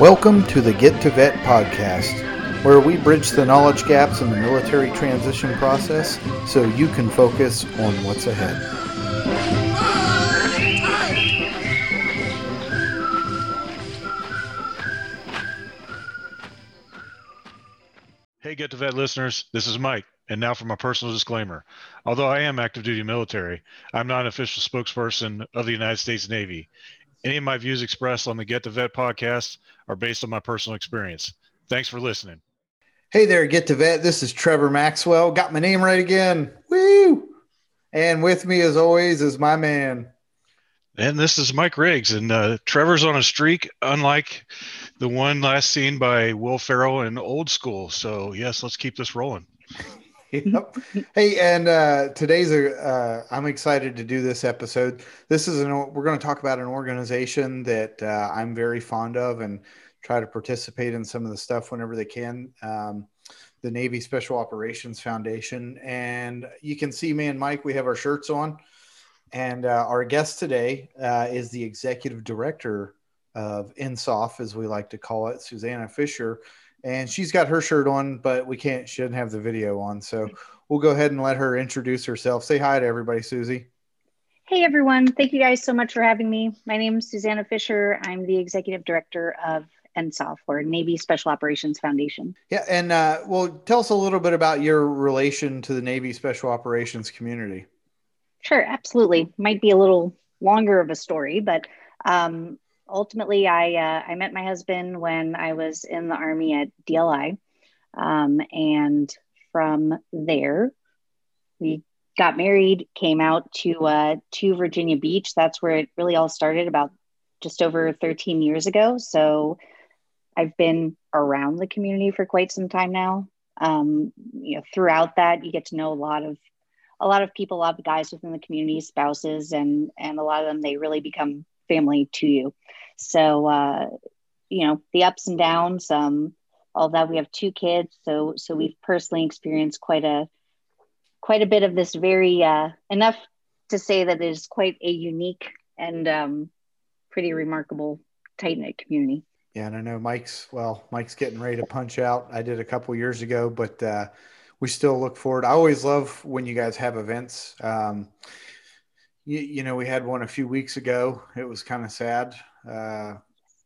Welcome to the Get to Vet podcast, where we bridge the knowledge gaps in the military transition process so you can focus on what's ahead. Hey, Get to Vet listeners, this is Mike. And now for my personal disclaimer. Although I am active duty military, I'm not an official spokesperson of the United States Navy. Any of my views expressed on the Get to Vet podcast are based on my personal experience. Thanks for listening. Hey there, Get to Vet. This is Trevor Maxwell. Got my name right again. Woo! And with me, as always, is my man. And this is Mike Riggs. And uh, Trevor's on a streak, unlike the one last seen by Will Ferrell in Old School. So, yes, let's keep this rolling. Yep. Hey, and uh, today's a. Uh, I'm excited to do this episode. This is an. We're going to talk about an organization that uh, I'm very fond of and try to participate in some of the stuff whenever they can. Um, the Navy Special Operations Foundation, and you can see me and Mike. We have our shirts on, and uh, our guest today uh, is the executive director of NSOF, as we like to call it, Susanna Fisher and she's got her shirt on, but we can't. She doesn't have the video on, so we'll go ahead and let her introduce herself. Say hi to everybody, Susie. Hey everyone! Thank you guys so much for having me. My name is Susanna Fisher. I'm the executive director of NSOF, or Navy Special Operations Foundation. Yeah, and uh, well, tell us a little bit about your relation to the Navy Special Operations community. Sure, absolutely. Might be a little longer of a story, but um, ultimately, I uh, I met my husband when I was in the army at DLI, um, and from there, we got married. Came out to uh, to Virginia Beach. That's where it really all started about just over 13 years ago. So I've been around the community for quite some time now. Um, you know, throughout that, you get to know a lot of a lot of people, a lot of guys within the community, spouses, and and a lot of them they really become family to you. So, uh, you know, the ups and downs, um, all that. We have two kids, so so we've personally experienced quite a quite a bit of this very uh, enough to say that it is quite a unique and um, pretty remarkable tight knit community. Yeah, and I know Mike's well, Mike's getting ready to punch out. I did a couple years ago, but uh, we still look forward. I always love when you guys have events. Um, you, you know, we had one a few weeks ago. It was kind of sad. Uh,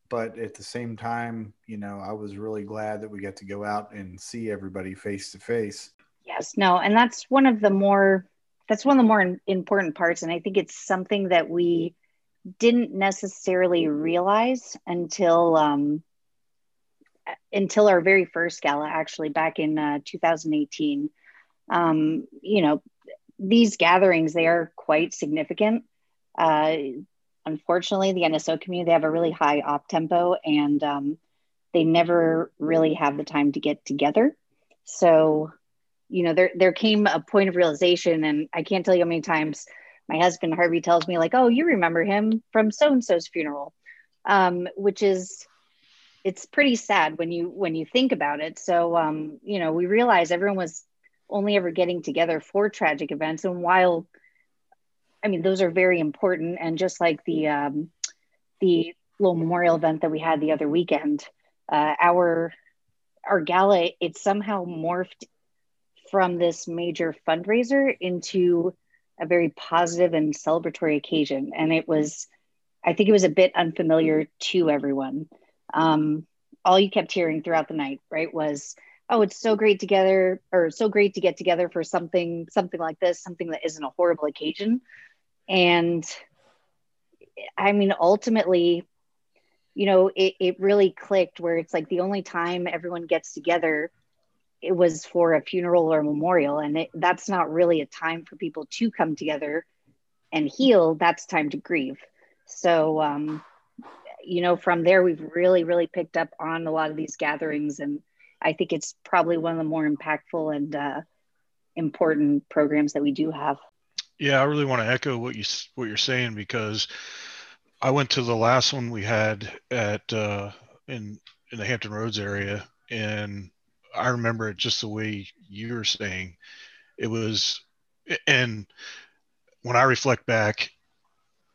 but at the same time, you know, I was really glad that we got to go out and see everybody face to face. Yes, no, and that's one of the more that's one of the more important parts, and I think it's something that we didn't necessarily realize until um, until our very first gala, actually back in uh, 2018. Um, you know, these gatherings they are quite significant. Uh, unfortunately, the NSO community they have a really high op tempo, and um, they never really have the time to get together. So, you know, there there came a point of realization, and I can't tell you how many times my husband Harvey tells me like, "Oh, you remember him from so and so's funeral," um, which is it's pretty sad when you when you think about it. So, um, you know, we realize everyone was only ever getting together for tragic events. And while, I mean, those are very important, and just like the um, the little memorial event that we had the other weekend, uh, our our gala it somehow morphed from this major fundraiser into a very positive and celebratory occasion, and it was, I think, it was a bit unfamiliar to everyone. Um, all you kept hearing throughout the night, right, was oh it's so great together or so great to get together for something something like this something that isn't a horrible occasion. And i mean ultimately you know it, it really clicked where it's like the only time everyone gets together it was for a funeral or a memorial. And it, that's not really a time for people to come together and heal. That's time to grieve. So um, you know from there we've really really picked up on a lot of these gatherings and I think it's probably one of the more impactful and uh, important programs that we do have. Yeah, I really want to echo what you what you're saying because I went to the last one we had at uh, in in the Hampton Roads area, and I remember it just the way you were saying. It was, and when I reflect back,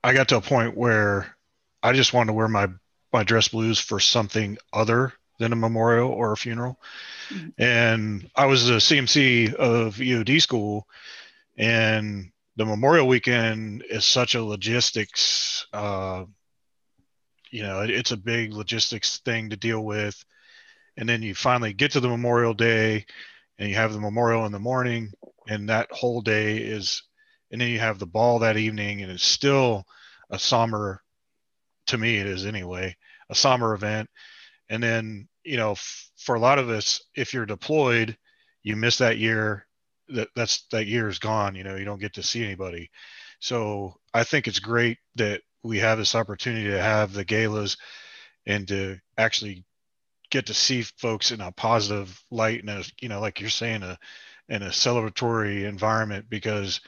I got to a point where I just wanted to wear my my dress blues for something other than a memorial or a funeral. Mm-hmm. And I was a CMC of EOD school, and the Memorial Weekend is such a logistics. Uh, you know, it, it's a big logistics thing to deal with, and then you finally get to the Memorial Day, and you have the memorial in the morning, and that whole day is, and then you have the ball that evening, and it's still a somber. To me, it is anyway a somber event, and then you know, f- for a lot of us, if you're deployed, you miss that year. That that's that year is gone. You know, you don't get to see anybody. So I think it's great that we have this opportunity to have the galas and to actually get to see folks in a positive light and a, you know, like you're saying, a in a celebratory environment because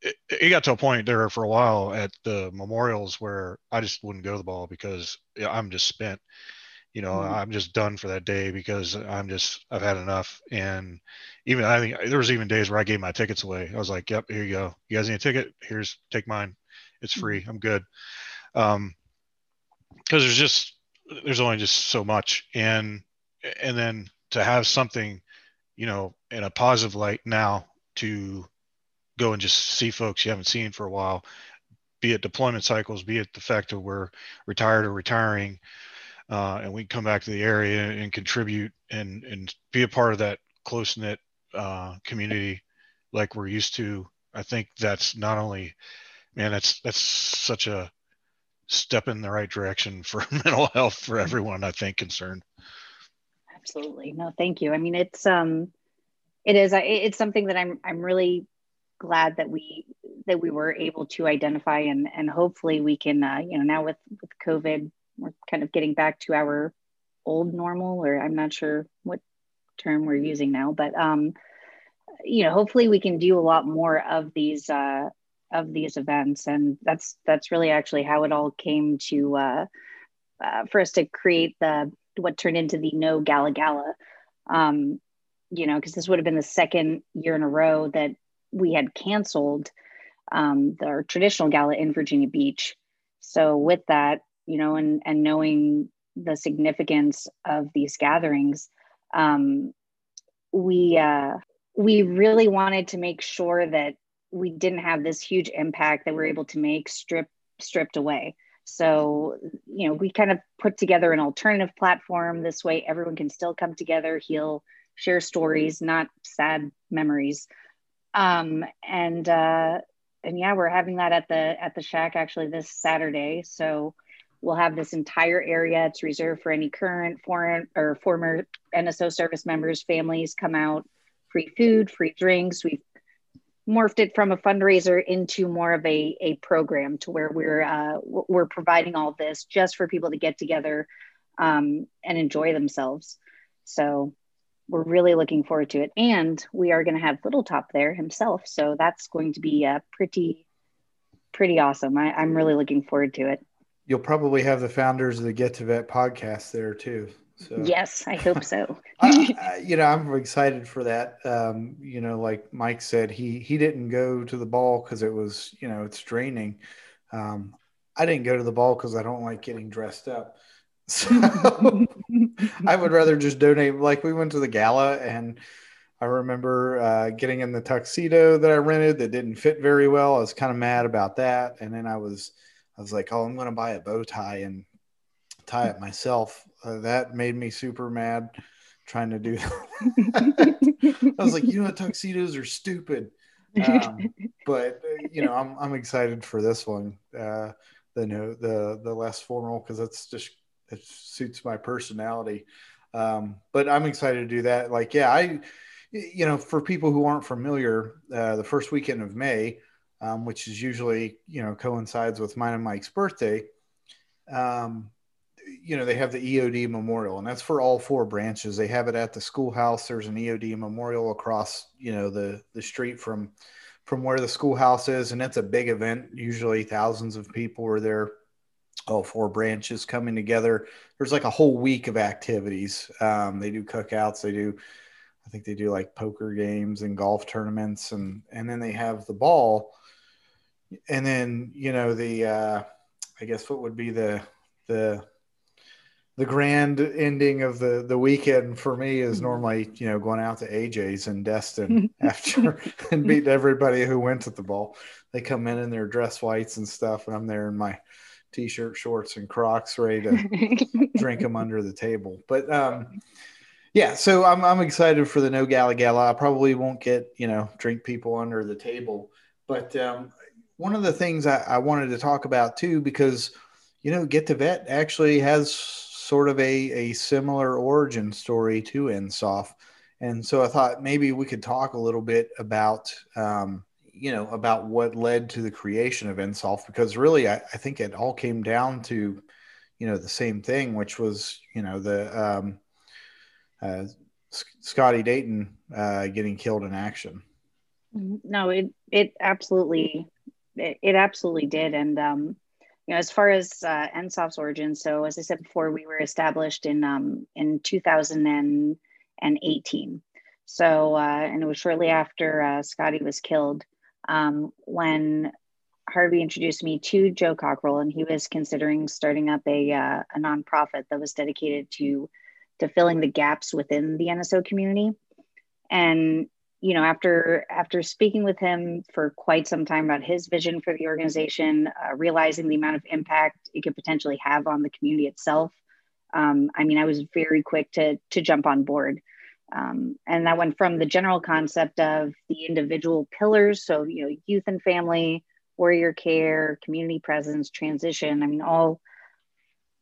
it, it, got to a point there for a while at the memorials where I just wouldn't go to the ball because I'm just spent you know mm-hmm. i'm just done for that day because i'm just i've had enough. And even i think there was even days where i gave my tickets away. I was like yep here you go. You guys need a ticket? Here's take mine. It's mm-hmm. free. I'm good. Um because there's just there's only just so much. And and then to have something you know in a positive light now to go and just see folks you haven't seen for a while be it deployment cycles be it the fact that we're retired or retiring uh, and we can come back to the area and contribute and and be a part of that close knit uh, community like we're used to. I think that's not only, man, that's that's such a step in the right direction for mental health for everyone. I think concerned. Absolutely, no, thank you. I mean, it's um, it is it's something that I'm I'm really glad that we that we were able to identify and and hopefully we can uh, you know now with with COVID we're kind of getting back to our old normal, or I'm not sure what term we're using now, but um, you know, hopefully we can do a lot more of these uh, of these events, and that's that's really actually how it all came to uh, uh, for us to create the what turned into the No Gala Gala. Um, you know, because this would have been the second year in a row that we had canceled um, our traditional gala in Virginia Beach. So with that, you know, and and knowing the significance of these gatherings, um, we uh, we really wanted to make sure that we didn't have this huge impact that we're able to make strip stripped away. So, you know, we kind of put together an alternative platform. This way, everyone can still come together, heal, share stories, not sad memories. Um, and uh, and yeah, we're having that at the at the shack actually this Saturday. So We'll have this entire area. It's reserved for any current, foreign, or former NSO service members, families come out, free food, free drinks. We've morphed it from a fundraiser into more of a, a program to where we're uh, we're providing all this just for people to get together um, and enjoy themselves. So we're really looking forward to it, and we are going to have Little Top there himself. So that's going to be uh, pretty pretty awesome. I, I'm really looking forward to it. You'll probably have the founders of the Get to Vet podcast there too. So yes, I hope so. I, I, you know, I'm excited for that. Um, you know, like Mike said, he he didn't go to the ball because it was you know it's draining. Um, I didn't go to the ball because I don't like getting dressed up. So I would rather just donate. Like we went to the gala and. I remember uh, getting in the tuxedo that I rented that didn't fit very well. I was kind of mad about that. And then I was I was like, oh, I'm going to buy a bow tie and tie it myself. Uh, that made me super mad trying to do that. I was like, you know, tuxedos are stupid. Um, but uh, you know, I'm, I'm excited for this one. Uh, the no, the, the less formal, cause that's just, it suits my personality. Um, but I'm excited to do that. Like, yeah, I, you know, for people who aren't familiar, uh, the first weekend of May, um, which is usually you know coincides with mine and Mike's birthday. Um, you know they have the EOD memorial, and that's for all four branches. They have it at the schoolhouse. There's an EOD memorial across you know the the street from from where the schoolhouse is, and it's a big event. Usually thousands of people are there. All four branches coming together. There's like a whole week of activities. Um, they do cookouts. They do I think they do like poker games and golf tournaments and and then they have the ball and then you know the uh, I guess what would be the the the grand ending of the the weekend for me is Mm-hmm. normally you know going out to AJ's in Destin after and beating everybody who went to the ball. They come in in their dress whites and stuff, and I'm there in my t-shirt, shorts, and Crocs, ready to drink them under the table. But um, yeah, so I'm I'm excited for the No Gala Gala. I probably won't get you know drink people under the table, but um, one of the things I, I wanted to talk about too because you know Get to Vet actually has sort of a a similar origin story to NSOF, and so I thought maybe we could talk a little bit about. Um, you know about what led to the creation of NSOF because really I, I think it all came down to you know the same thing which was you know the um, uh, Scotty Dayton uh, getting killed in action. No, it it absolutely it, it absolutely did, and um, you know, as far as uh, NSOF's origin, so as I said before, we were established in um in 2018. So, uh, and it was shortly after uh, Scotty was killed um, when Harvey introduced me to Joe Cockrell, and he was considering starting up a uh, a nonprofit that was dedicated to to filling the gaps within the NSO community. And you know, after after speaking with him for quite some time about his vision for the organization, uh, realizing the amount of impact it could potentially have on the community itself, um, I mean, I was very quick to to jump on board. Um, and that went from the general concept of the individual pillars, so you know, youth and family, warrior care, community presence, transition. I mean, all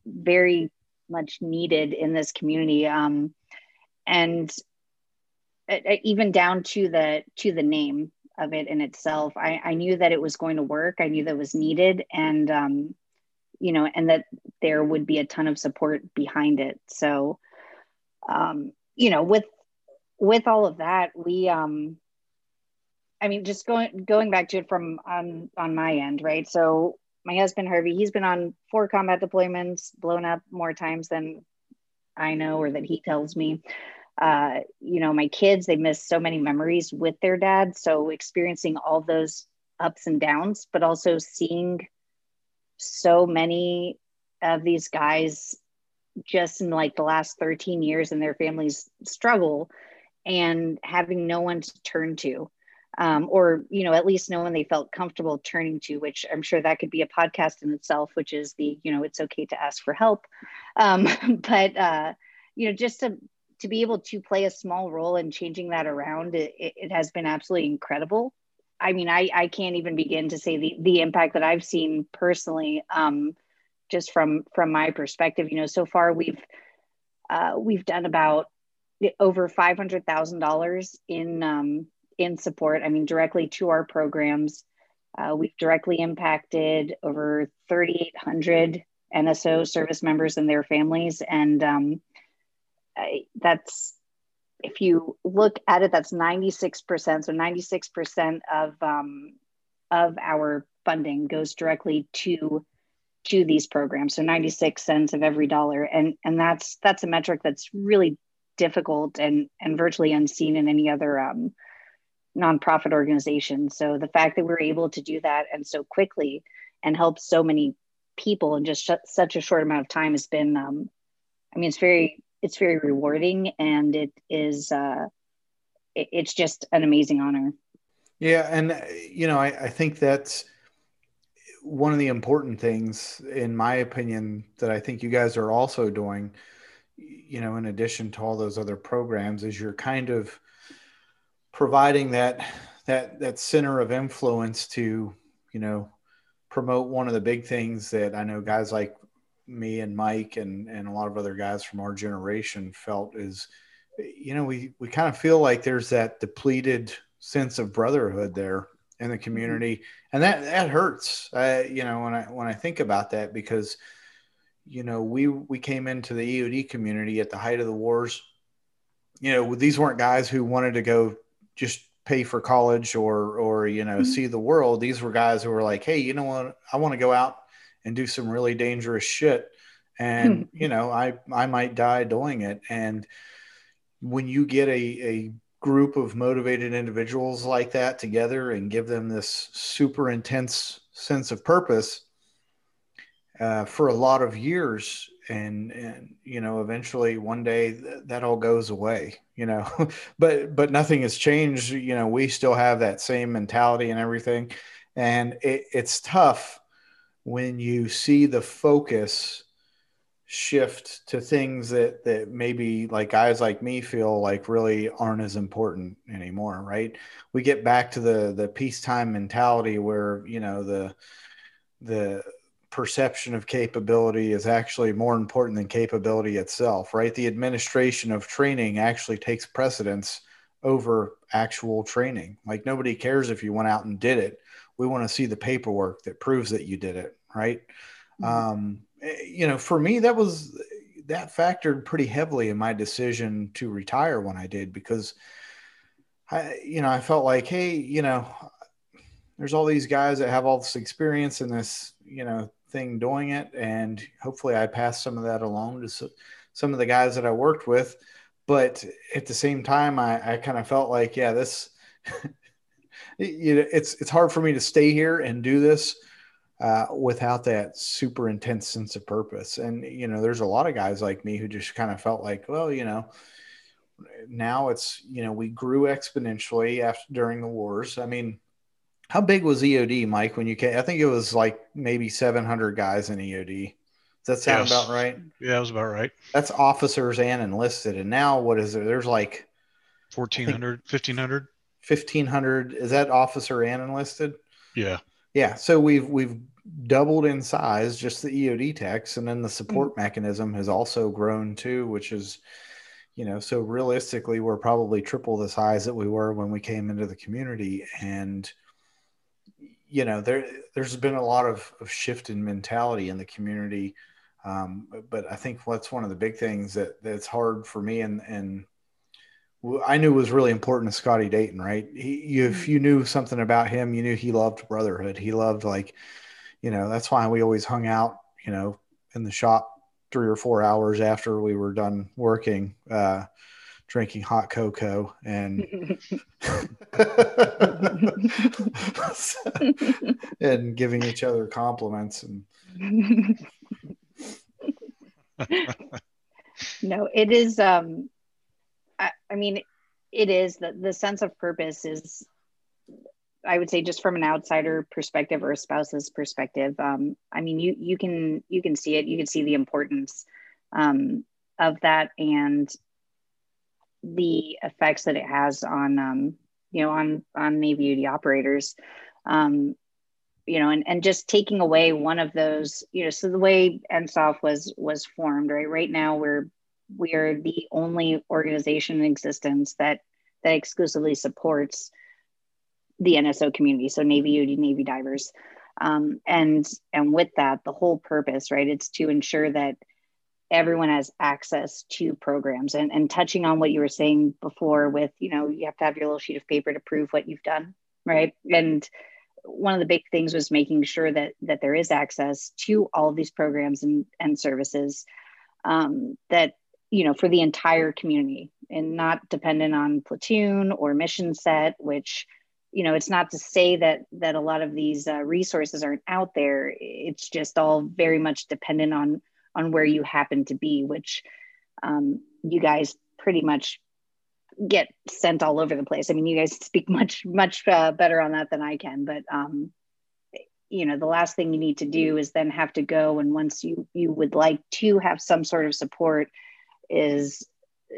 very much needed in this community. Um, and even down to the to the name of it in itself I, I knew that it was going to work. I knew that was needed and um, you know and that there would be a ton of support behind it. So um, you know with with all of that we um i mean just going going back to it from on on my end right? So my husband harvey he's been on four combat deployments blown up more times than i know or that he tells me uh, you know, my kids, they miss so many memories with their dad. So experiencing all those ups and downs, but also seeing so many of these guys just in like the last 13 years and their families struggle and having no one to turn to. Um, or you know at least no one they felt comfortable turning to which i'm sure that could be a podcast in itself which is the you know it's okay to ask for help um, but uh, you know just to to be able to play a small role in changing that around, it, it has been absolutely incredible. I mean, I, I can't even begin to say the, the impact that I've seen personally, um, just from from my perspective. You know, so far we've uh, we've done about over five hundred thousand dollars in um, in support. I mean, directly to our programs. Uh, we've directly impacted over thirty eight hundred NSO service members and their families, and um, that's if you look at it, that's 96%. So 96% of um, of our funding goes directly to to these programs. So 96 cents of every dollar. And and that's that's a metric that's really difficult and and virtually unseen in any other um, nonprofit organization. So the fact that we're able to do that and so quickly and help so many people in just sh- such a short amount of time has been um, I mean, it's very it's very rewarding and it is uh, it, it's just an amazing honor. Yeah and you know I, I think that's one of the important things in my opinion that i think you guys are also doing you know in addition to all those other programs is you're kind of providing that that that center of influence to you know promote one of the big things that i know guys like me and Mike and, and a lot of other guys from our generation felt is, you know, we, we kind of feel like there's that depleted sense of brotherhood there in the community. And that, that hurts, uh, you know, when I, when I think about that, because, you know, we, we came into the EOD community at the height of the wars. You know, these weren't guys who wanted to go just pay for college or, or, you know, mm-hmm. see the world. These were guys who were like, Hey, you know what? I want to go out and do some really dangerous shit. And you know i i might die doing it. And when you get a, a group of motivated individuals like that together and give them this super intense sense of purpose uh, for a lot of years and and you know eventually one day th- that all goes away you know but but nothing has changed. You know we still have that same mentality and everything. And it, it's tough when you see the focus shift to things that that maybe like guys like me feel like really aren't as important anymore right? We get back to the the peacetime mentality where you know the the perception of capability is actually more important than capability itself right? The administration of training actually takes precedence over actual training. Like nobody cares if you went out and did it we want to see the paperwork that proves that you did it right mm-hmm. um, Eh, you know, for me, that was that factored pretty heavily in my decision to retire when I did because I, you know, I felt like, hey, you know, there's all these guys that have all this experience in this, you know, thing doing it, and hopefully I passed some of that along to some of the guys that I worked with. But at the same time, I, I kind of felt like, yeah, this, you know, it's it's hard for me to stay here and do this uh, without that super intense sense of purpose. And, you know, there's a lot of guys like me who just kind of felt like, well, you know, now it's, you know, we grew exponentially after during the wars. I mean, how big was EOD, Mike, when you came? I think it was like maybe 700 guys in EOD. Does that sound yes. about right? Yeah, that was about right. That's officers and enlisted. And now what is there? There's like 1,400, 1,500. 1,500. Is that officer and enlisted? Yeah. Yeah. So we've, we've doubled in size, just the EOD techs, and then the support mm-hmm. mechanism has also grown too, which is, you know, so realistically, we're probably triple the size that we were when we came into the community, and you know, there there's been a lot of, of shift in mentality in the community. Um, but I think what's one of the big things that that's hard for me and and I knew was really important to Scotty Dayton, right? He, you, if mm-hmm. you knew something about him, you knew he loved brotherhood. He loved like you know, that's why we always hung out, you know, in the shop three or four hours after we were done working, uh, drinking hot cocoa and and giving each other compliments and no it is um I, mean it is that the sense of purpose is I would say just from an outsider perspective or a spouse's perspective, um, I mean, you you can you can see it. You can see the importance um, of that and the effects that it has on um, you know on on Navy EOD operators. Um, you know, and and just taking away one of those, you know, so the way NSOF was was formed, right? Right now, we're we are the only organization in existence that that exclusively supports the NSO community, so Navy EOD, Navy divers. Um, and and with that, the whole purpose, right, it's to ensure that everyone has access to programs. And, and touching on what you were saying before, with you know, you have to have your little sheet of paper to prove what you've done, right? And one of the big things was making sure that that there is access to all of these programs and, and services um, that you know for the entire community and not dependent on platoon or mission set which you know it's not to say that that a lot of these uh, resources aren't out there. It's just all very much dependent on on where you happen to be which um, you guys pretty much get sent all over the place. I mean you guys speak much much uh, better on that than i can but um, you know the last thing you need to do is then have to go and once you you would like to have some sort of support is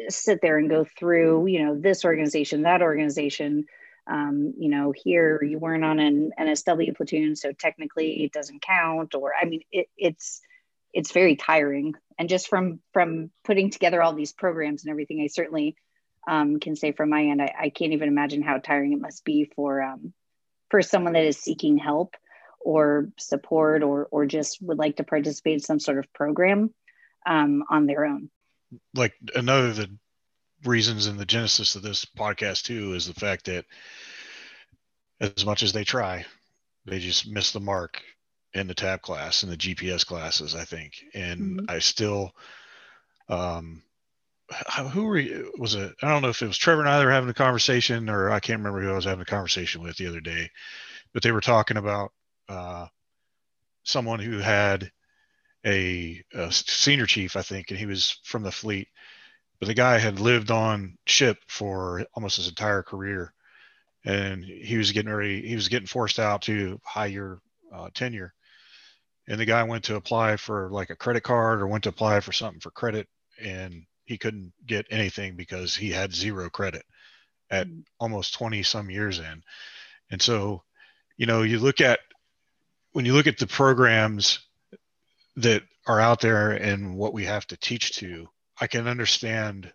sit there and go through you know this organization that organization um, you know, here you weren't on an NSW platoon, so technically it doesn't count. Or I mean, it, it's it's very tiring. And just from from putting together all these programs and everything, I certainly um, can say from my end, I, I, can't even imagine how tiring it must be for um, for someone that is seeking help or support or or just would like to participate in some sort of program um, on their own. Like another of the reasons in the genesis of this podcast too is the fact that as much as they try, they just miss the mark in the TAP class and the GPS classes, I think. And mm-hmm. I still, um, who were you, was it? I don't know if it was Trevor and I were having a conversation, or I can't remember who I was having a conversation with the other day, but they were talking about uh, someone who had a, a senior chief, I think, and he was from the fleet. But the guy had lived on ship for almost his entire career, and he was getting ready. He was getting forced out to higher uh, tenure, and the guy went to apply for like a credit card or went to apply for something for credit, and he couldn't get anything because he had zero credit at mm. almost 20 some years in. And so, you know, you look at when you look at the programs that are out there and what we have to teach to, I can understand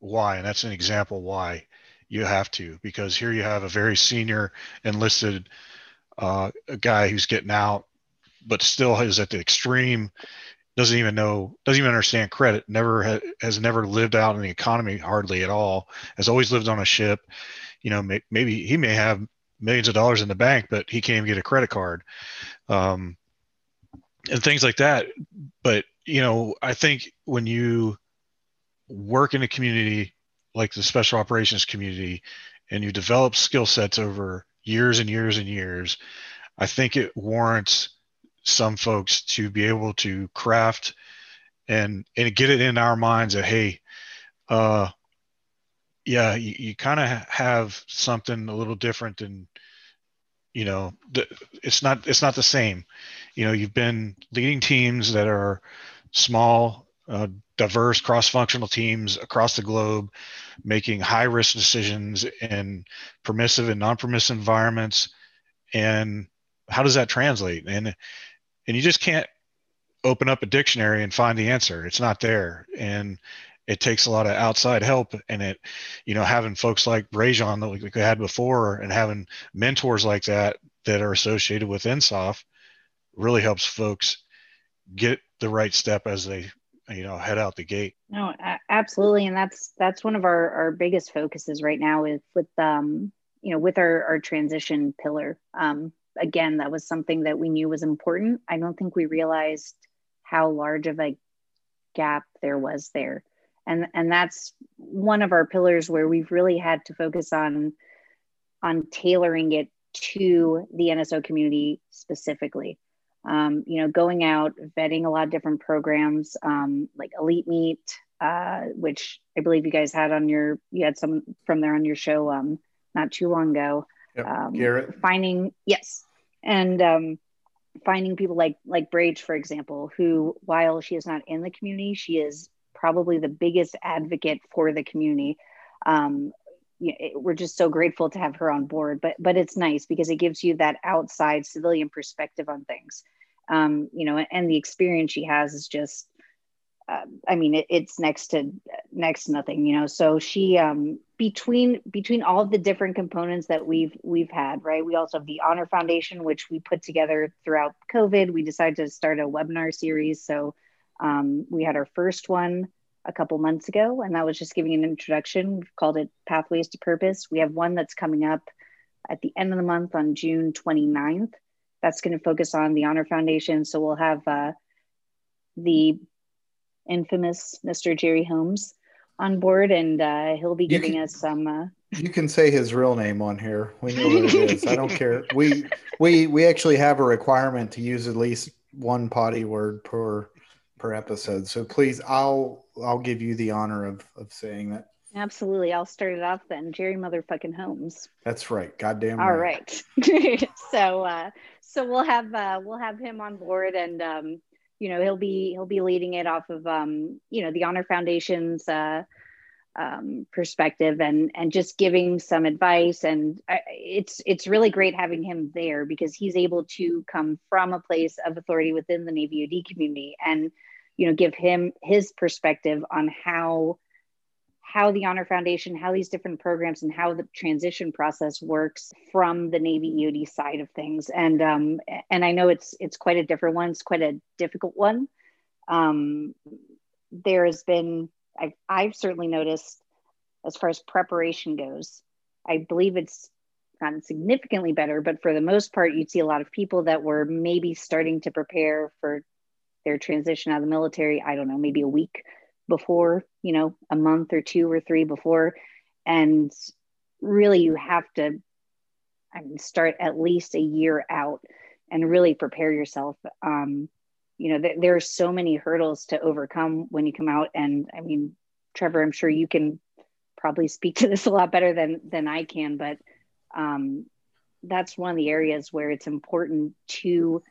why. And that's an example why you have to, because here you have a very senior enlisted uh, guy who's getting out, but still is at the extreme, doesn't even know, doesn't even understand credit, never ha- has never lived out in the economy hardly at all, has always lived on a ship. You know, may- maybe he may have millions of dollars in the bank, but he can't even get a credit card. Um, and things like that. But you know, I think when you work in a community like the special operations community and you develop skill sets over years and years and years, I think it warrants some folks to be able to craft and and get it in our minds that hey, uh, yeah, you, you kind of have something a little different than you know it's not it's not the same you know you've been leading teams that are small uh, diverse cross-functional teams across the globe making high risk decisions in permissive and non-permissive environments. And how does that translate? And and you just can't open up a dictionary and find the answer. It's not there. And it takes a lot of outside help and it. You know having folks like Rajon that we had before and having mentors like that that are associated with NSOF really helps folks get the right step as they you know head out the gate. No absolutely. And that's that's one of our our biggest focuses right now is with um you know with our our transition pillar. Um again that was something that we knew was important. I don't think we realized how large of a gap there was there. And and that's one of our pillars where we've really had to focus on on tailoring it to the NSO community specifically. Um, you know, going out, vetting a lot of different programs um, like Elite Meet, uh, which I believe you guys had on your, you had some from there on your show um, not too long ago. Yep. Um, Garrett. Finding, yes. And um, finding people like like Brach, for example, who, while she is not in the community, she is probably the biggest advocate for the community. Um, you know, we're just so grateful to have her on board. But but it's nice because it gives you that outside civilian perspective on things. Um, you know, and the experience she has is just. Uh, I mean, it, it's next to next to nothing, you know. So she, um, between between all of the different components that we've we've had, right? We also have the Honor Foundation, which we put together throughout COVID. We decided to start a webinar series, so um, we had our first one a couple months ago, and that was just giving an introduction. We've called it Pathways to Purpose. We have one that's coming up at the end of the month on June 29th. That's going to focus on the Honor Foundation. So we'll have uh, the infamous Mr. Jerry Holmes on board, and uh, he'll be giving can, us some. Uh, you can say his real name on here. We know what it is. I don't care. We we we actually have a requirement to use at least one potty word per per episode. So please, I'll I'll give you the honor of of saying that. Absolutely, I'll start it off then. Jerry motherfucking Holmes. That's right. Goddamn. All right. so uh, so we'll have uh, we'll have him on board, and um, you know he'll be he'll be leading it off of um, you know the Honor Foundation's. Uh, um, perspective and and just giving some advice and I, it's it's really great having him there because he's able to come from a place of authority within the Navy EOD community and you know give him his perspective on how how the honor foundation how these different programs and how the transition process works from the navy eod side of things. And um and i know it's it's quite a different one. It's quite a difficult one. Um there has been I've, I've certainly noticed as far as preparation goes i believe it's gotten significantly better but for the most part you'd see a lot of people that were maybe starting to prepare for their transition out of the military, I don't know, maybe a week before, you know, a month or two or three before. And really, you have to I mean, start at least a year out and really prepare yourself. Um, you know, th- there are so many hurdles to overcome when you come out. And I mean, Trevor, I'm sure you can probably speak to this a lot better than than I can, but um, that's one of the areas where it's important to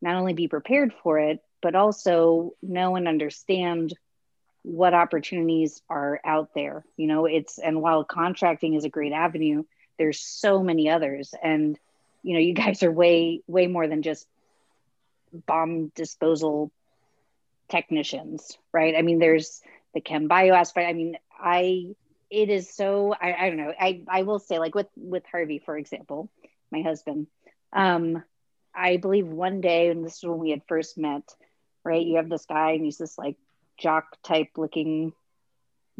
not only be prepared for it, but also know and understand what opportunities are out there. You know, it's and while contracting is a great avenue, there's so many others, and you know, you guys are way way more than just bomb disposal technicians, right? I mean, there's the chem bio aspect. I mean, I it is so I, I don't know. I I will say like with with Harvey, for example, my husband. Um, I believe one day, and this is when we had first met, right? You have this guy, and he's this like jock type looking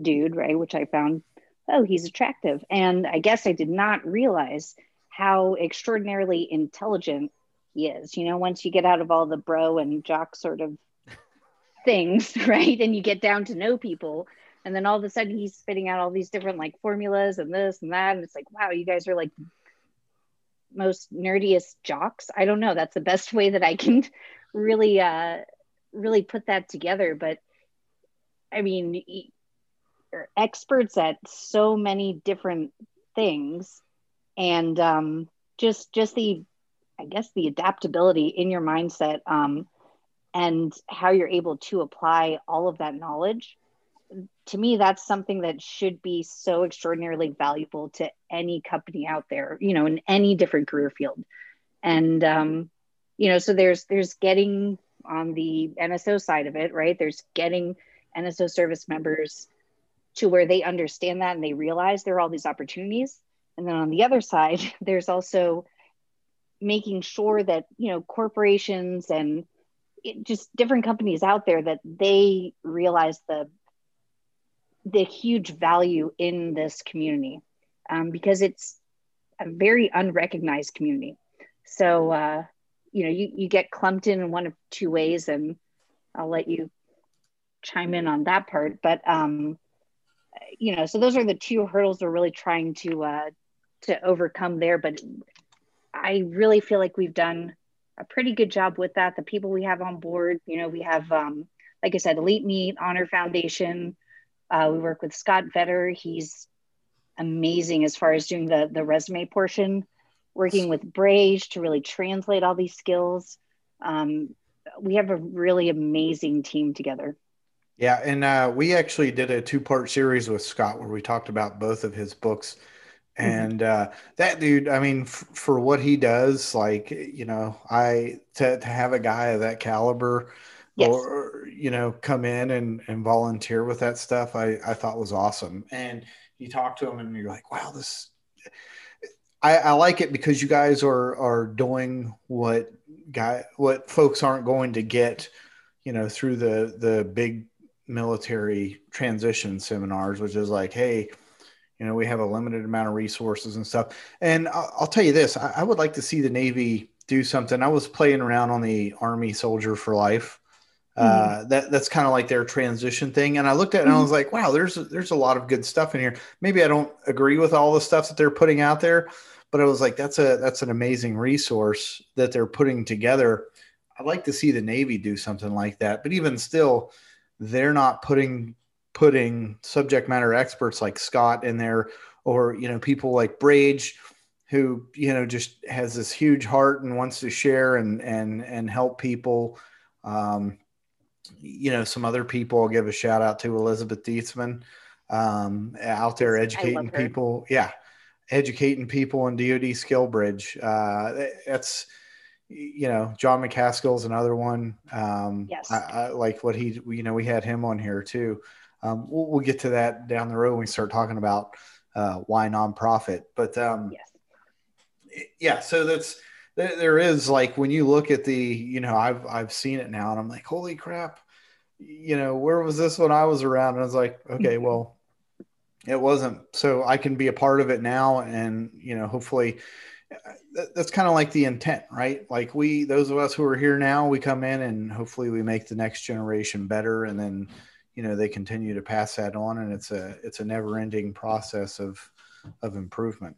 dude, right? Which I found, oh, he's attractive. And I guess I did not realize how extraordinarily intelligent he is. You know, once you get out of all the bro and jock sort of things, right? And you get down to know people. And then all of a sudden he's spitting out all these different like formulas and this and that. And it's like, wow, you guys are like most nerdiest jocks. I don't know. That's the best way that I can really, uh, really put that together. But I mean, experts at so many different things and um, just just the i guess the adaptability in your mindset um, and how you're able to apply all of that knowledge to me that's something that should be so extraordinarily valuable to any company out there you know in any different career field. And um, you know so there's there's getting on the nso side of it right? There's getting nso service members to where they understand that and they realize there are all these opportunities. And then on the other side there's also making sure that you know corporations and just different companies out there that they realize the the huge value in this community um, because it's a very unrecognized community. So uh, you know you, you get clumped in one of two ways and i'll let you chime in on that part but um, you know so those are the two hurdles we're really trying to uh, to overcome there but i really feel like we've done a pretty good job with that. The people we have on board you know we have um, like i said Elite Meet honor foundation uh, we work with scott vetter. He's amazing as far as doing the the resume portion working with Brage to really translate all these skills. Um, we have a really amazing team together yeah, and uh, we actually did a two-part series with Scott where we talked about both of his books, mm-hmm. and uh, that dude, I mean, f- for what he does, like you know, I to, to have a guy of that caliber, yes. or you know, come in and and volunteer with that stuff, I I thought was awesome. And you talk to him, and you're like, wow, this. I, I like it because you guys are are doing what guy what folks aren't going to get, you know, through the the big military transition seminars, which is like, hey, you know, we have a limited amount of resources and stuff. And I'll, I'll tell you this: I, I, would like to see the Navy do something. I was playing around on the Army Soldier for Life. Uh, mm-hmm. Uh, that that's kind of like their transition thing. And I looked at it and I was like, wow, there's there's a lot of good stuff in here. Maybe I don't agree with all the stuff that they're putting out there, but I was like, that's a that's an amazing resource that they're putting together. I'd like to see the Navy do something like that. But even still, they're not putting putting subject matter experts like Scott in there or you know people like Brage who you know just has this huge heart and wants to share and and and help people. Um, you know some other people I'll give a shout out to Elizabeth Dietzman um, out there educating people. Yeah. Educating people in DoD SkillBridge uh, that's you know, John McCaskill's another one. Um, yes. I, I, like what he, you know, we had him on here too. Um, we'll, we'll, get to that down the road when we start talking about uh, why nonprofit. But um, yes. yeah, so that's there, there is like when you look at the, you know, I've I've seen it now, and I'm like, holy crap, you know, where was this when I was around? And I was like, okay, well, it wasn't. So I can be a part of it now, and you know, hopefully that's kind of like the intent, right? Like we, those of us who are here now, we come in and hopefully we make the next generation better, and then you know they continue to pass that on, and it's a it's a never ending process of of improvement.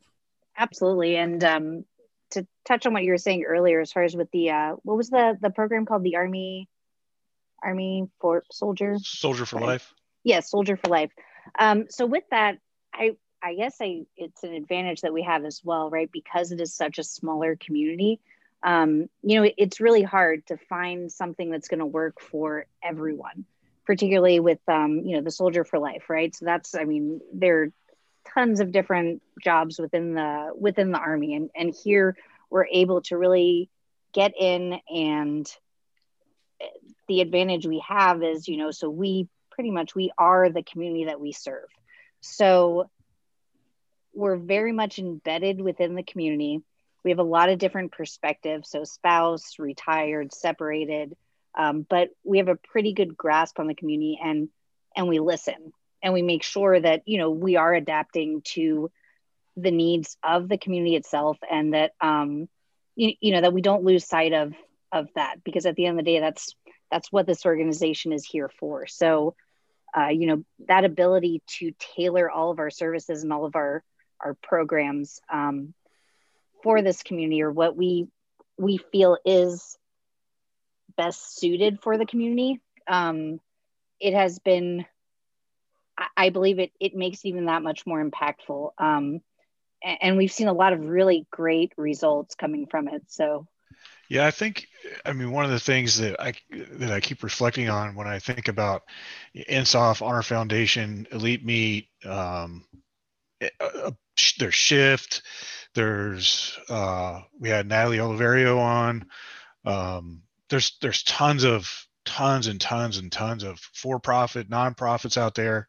Absolutely, and um, to touch on what you were saying earlier, as far as with the uh, what was the the program called, the Army Army for soldier. Soldier for Right. life. Yeah, soldier for life. Um, so with that, I I guess I it's an advantage that we have as well, right? Because it is such a smaller community. Um, you know, it- it's really hard to find something that's going to work for everyone, particularly with um, you know, the soldier for life, right? So that's I mean, there are tons of different jobs within the within the army and and here we're able to really get in and the advantage we have is you know so we pretty much we are the community that we serve so we're very much embedded within the community. We have a lot of different perspectives. So spouse retired separated um, but we have a pretty good grasp on the community and and we listen and we make sure that you know we are adapting to the needs of the community itself and that um you, you know that we don't lose sight of of that because at the end of the day that's that's what this organization is here for. So uh, you know that ability to tailor all of our services and all of our our programs um, for this community or what we we feel is best suited for the community. Um, it has been I, I believe it it makes even that much more impactful. Um, a- and we've seen a lot of really great results coming from it. So Yeah, I think I mean one of the things that I that I keep reflecting on when I think about NSOF, Honor Foundation, Elite Meet, um, uh, there's Shift, there's uh, we had Natalie Oliverio on. Um, there's there's tons of tons and tons and tons of for-profit nonprofits out there.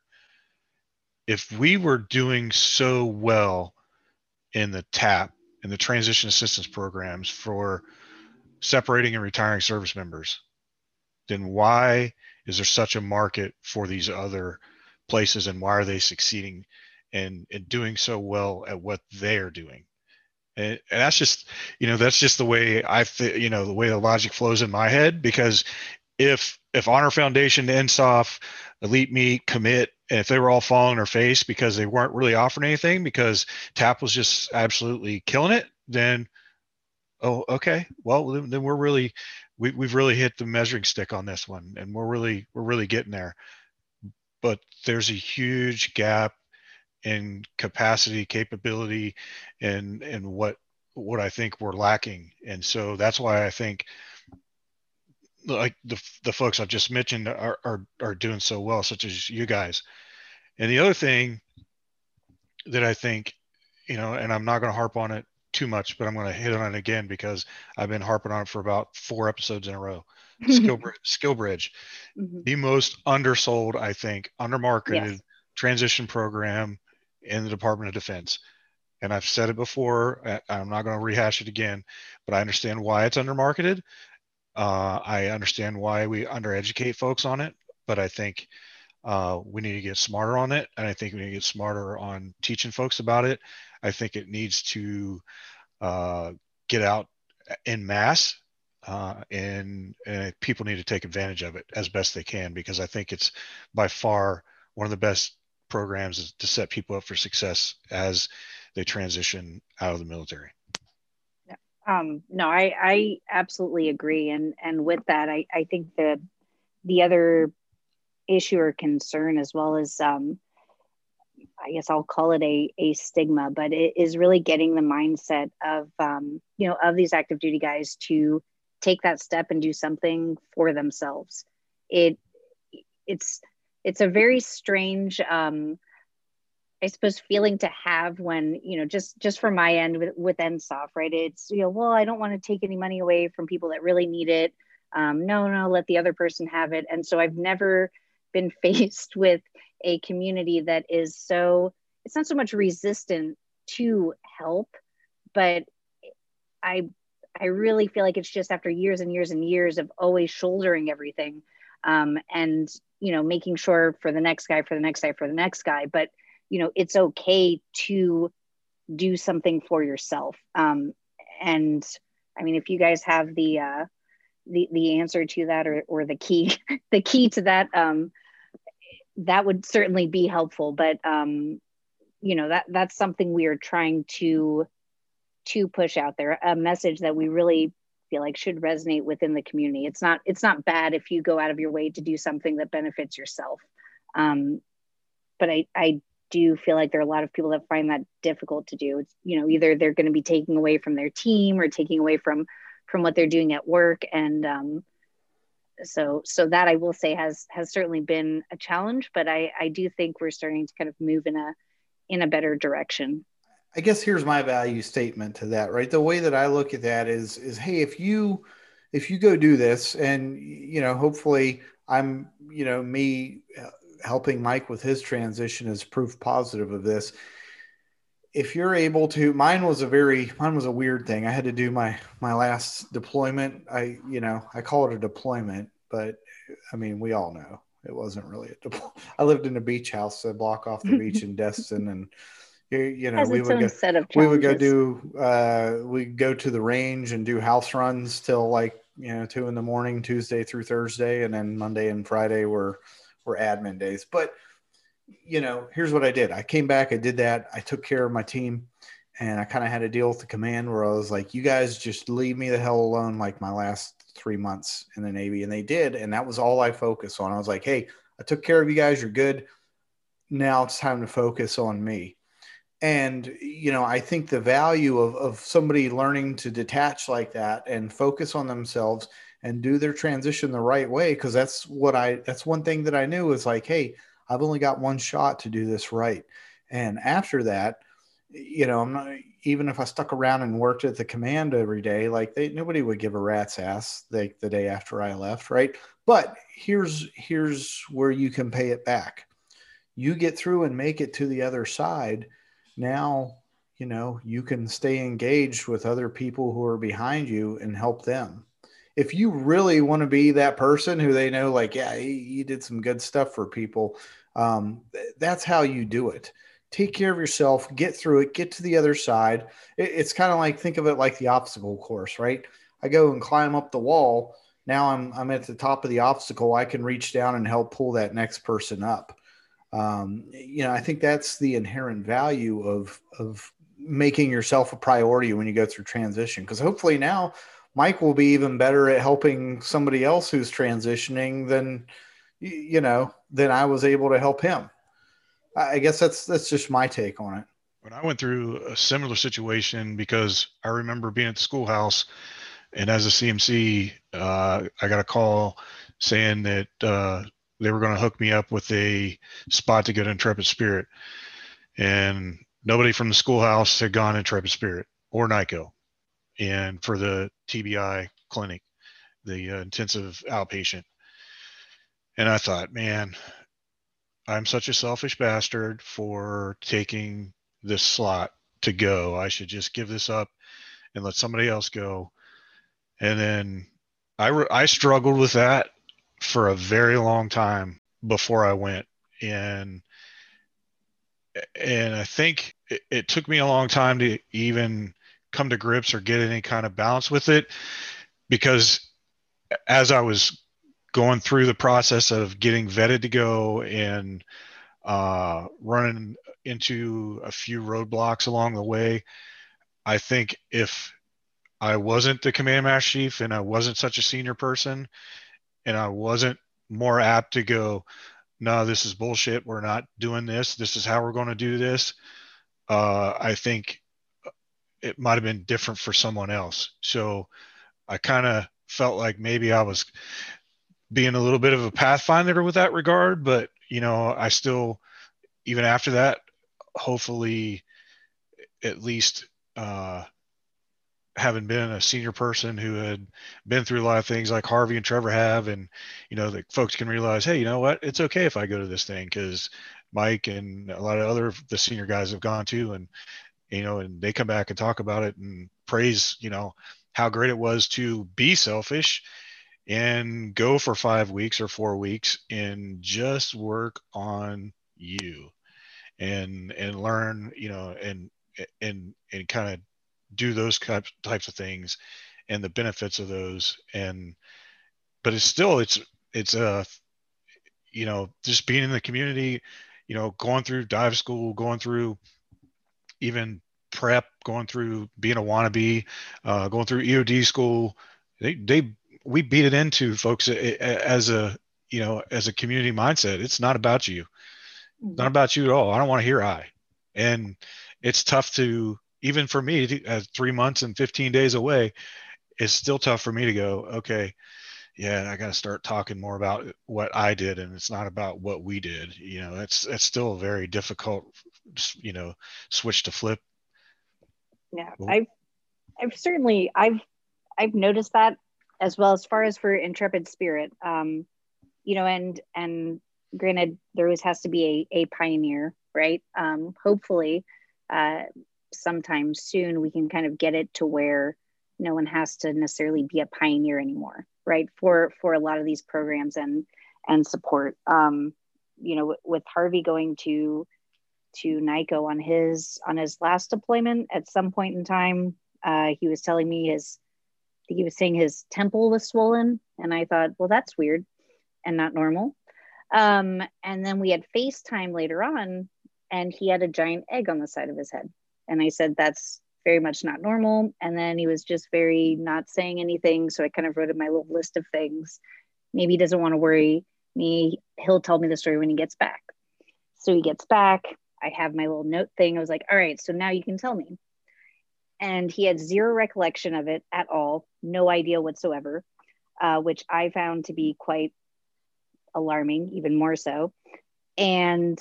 If we were doing so well in the TAP in the transition assistance programs for separating and retiring service members, then why is there such a market for these other places and why are they succeeding and, and doing so well at what they're doing? And, and that's just, you know, that's just the way I, th- you know, the way the logic flows in my head. Because if if Honor Foundation, NSOF, Elite Meet, Commit, and if they were all falling on their face because they weren't really offering anything because TAP was just absolutely killing it, then oh okay well then, then we're really we, we've really hit the measuring stick on this one and we're really we're really getting there but there's a huge gap in capacity capability and and what what i think we're lacking and so that's why i think like the, the folks i've just mentioned are, are are doing so well such as you guys and the other thing that i think you know and i'm not going to harp on it too much, but I'm going to hit on it again because I've been harping on it for about four episodes in a row. Skill, SkillBridge, Mhm. the most undersold, I think, undermarketed Yes. transition program in the Department of Defense. And I've said it before. I'm not going to rehash it again, but I understand why it's undermarketed. Uh, I understand why we undereducate folks on it, but I think uh, we need to get smarter on it. And I think we need to get smarter on teaching folks about it. I think it needs to uh, get out in mass uh, and, and people need to take advantage of it as best they can because I think it's by far one of the best programs to set people up for success as they transition out of the military. Um, no, I, I absolutely agree. And, and with that, I, I think the, the other issue or concern as well as, um, I guess I'll call it a, a stigma, but it is really getting the mindset of, um, you know, of these active duty guys to take that step and do something for themselves. It, it's, it's a very strange, um, I suppose feeling to have when you know just just from my end with with NSOF, right? It's you know, well, I don't want to take any money away from people that really need it. Um, no, no, let the other person have it. And so I've never been faced with a community that is so it's not so much resistant to help, but I I really feel like it's just after years and years and years of always shouldering everything, um, and you know, making sure for the next guy, for the next guy, for the next guy, but you know it's okay to do something for yourself. Um, and i mean if you guys have the uh, the the answer to that or or the key the key to that um, that would certainly be helpful. But um, you know that that's something we are trying to to push out there a message that we really feel like should resonate within the community. It's not it's not bad if you go out of your way to do something that benefits yourself. Um, but I I do feel like there are a lot of people that find that difficult to do. It's you know either they're going to be taking away from their team or taking away from from what they're doing at work and um, so so that I will say has has certainly been a challenge, but I I do think we're starting to kind of move in a in a better direction. I guess here's my value statement to that, right? The way that I look at that is is hey, if you if you go do this and you know, hopefully I'm, you know, me uh, helping Mike with his transition is proof positive of this. If you're able to, mine was a very, mine was a weird thing. I had to do my my last deployment. I, you know, I call it a deployment, but I mean, we all know it wasn't really a deployment. I lived in a beach house, a block off the beach in Destin, and you, you know, we would go, we would go do, uh, we go to the range and do house runs till like you know two in the morning, Tuesday through Thursday, and then Monday and Friday were were admin days. But you know, here's what I did. I came back, I did that, I took care of my team, and I kind of had a deal with the command where I was like, "You guys just leave me the hell alone." Like my last three months in the Navy, and they did, and that was all I focused on. I was like, "Hey, I took care of you guys. You're good. Now it's time to focus on me." And you know, I think the value of of somebody learning to detach like that and focus on themselves and do their transition the right way because that's what I that's one thing that I knew was like, hey, I've only got one shot to do this right. And after that, you know, I'm not even if I stuck around and worked at the command every day, like they nobody would give a rat's ass like the day after I left, right? But here's here's where you can pay it back. You get through and make it to the other side. Now, you know, you can stay engaged with other people who are behind you and help them if you really want to be that person who they know, like, yeah, you did some good stuff for people, um, that's how you do it. Take care of yourself, get through it, get to the other side. It, it's kind of like think of it like the obstacle course, right? I go and climb up the wall. Now I'm I'm at the top of the obstacle. I can reach down and help pull that next person up. Um, you know, I think that's the inherent value of of making yourself a priority when you go through transition. Because hopefully now Mike will be even better at helping somebody else who's transitioning than you know than I was able to help him. I guess that's that's just my take on it. When I went through a similar situation, because I remember being at the schoolhouse, and as a CMC, uh, I got a call saying that uh, they were going to hook me up with a spot to get Intrepid Spirit, and nobody from the schoolhouse had gone Intrepid Spirit or NICoE and for the TBI clinic, the uh, intensive outpatient. And I thought, man, I'm such a selfish bastard for taking this slot to go. I should just give this up and let somebody else go. And then I, re- I struggled with that for a very long time before I went. And and I think it, it took me a long time to even come to grips or get any kind of balance with it because as I was going through the process of getting vetted to go and uh, running into a few roadblocks along the way, I think if I wasn't the command master chief and I wasn't such a senior person and I wasn't more apt to go, no, this is bullshit. We're not doing this. This is how we're going to do this. Uh, I think it might have been different for someone else. So I kind of felt like maybe I was being a little bit of a pathfinder with that regard, but you know, I still, even after that, hopefully, at least uh, having been a senior person who had been through a lot of things like Harvey and Trevor have, and you know, the folks can realize, hey, you know what, it's okay if I go to this thing because Mike and a lot of other the senior guys have gone to, and you know, and they come back and talk about it and praise, you know, how great it was to be selfish and go for five weeks or four weeks and just work on you and and learn you know and and and kind of do those types of things and the benefits of those and but it's still it's it's a uh, you know just being in the community you know going through dive school going through even prep, going through being a wannabe, uh, going through EOD school, they, they we beat it into folks as a you know as a community mindset. It's not about you. Mm-hmm. not about you at all. I don't want to hear i. And it's tough to even for me as three months and 15 days away it's still tough for me to go okay yeah i got to start talking more about what i did and it's not about what we did. You know it's it's still a very difficult you know switch to flip. Yeah i've i've certainly i've i've noticed that as well as far as for intrepid spirit um you know and and granted there always has to be a, a pioneer right? Um hopefully uh sometime soon we can kind of get it to where no one has to necessarily be a pioneer anymore right? For for a lot of these programs and and support. Um you know with harvey going to to NICoE on his on his last deployment at some point in time uh he was telling me his he was saying his temple was swollen and i thought well that's weird and not normal. Um and then we had facetime later on and he had a giant egg on the side of his head and i said that's very much not normal. And then he was just very not saying anything. So I kind of wrote in my little list of things. Maybe he doesn't want to worry me. He'll tell me the story when he gets back. So he gets back. I have my little note thing. I was like, all right, so now you can tell me. And he had zero recollection of it at all, no idea whatsoever, uh, which I found to be quite alarming, even more so. And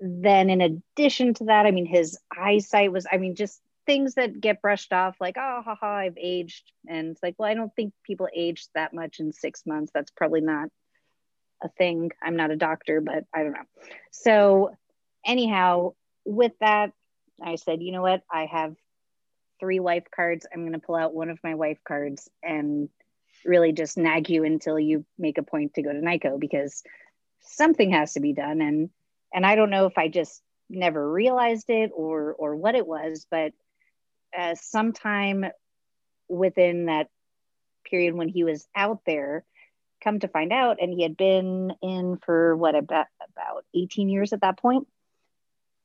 then in addition to that, I mean, his eyesight was, I mean, just things that get brushed off like oh haha i've aged. And it's like well i don't think people age that much in six months. That's probably not a thing. I'm not a doctor but i don't know. So anyhow with that i said you know what? I have three wife cards. I'm going to pull out one of my wife cards and really just nag you until you make a point to go to NICoE because something has to be done. And and i don't know if i just never realized it or or what it was but uh, sometime within that period when he was out there, come to find out, and he had been in for what about about 18 years at that point.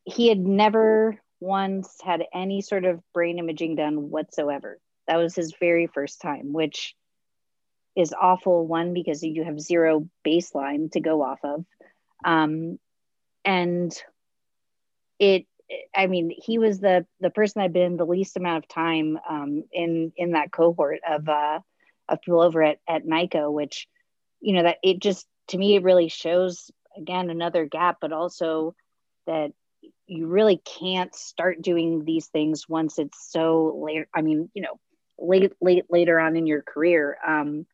He had never once had any sort of brain imaging done whatsoever. That was his very first time, which is awful. One because you have zero baseline to go off of, um, and it I mean, he was the the person had been the least amount of time um, in in that cohort of uh, of people over at at NICoE, which you know that it just to me it really shows again another gap, but also that you really can't start doing these things once it's so late. I mean, you know, late late later on in your career. Um,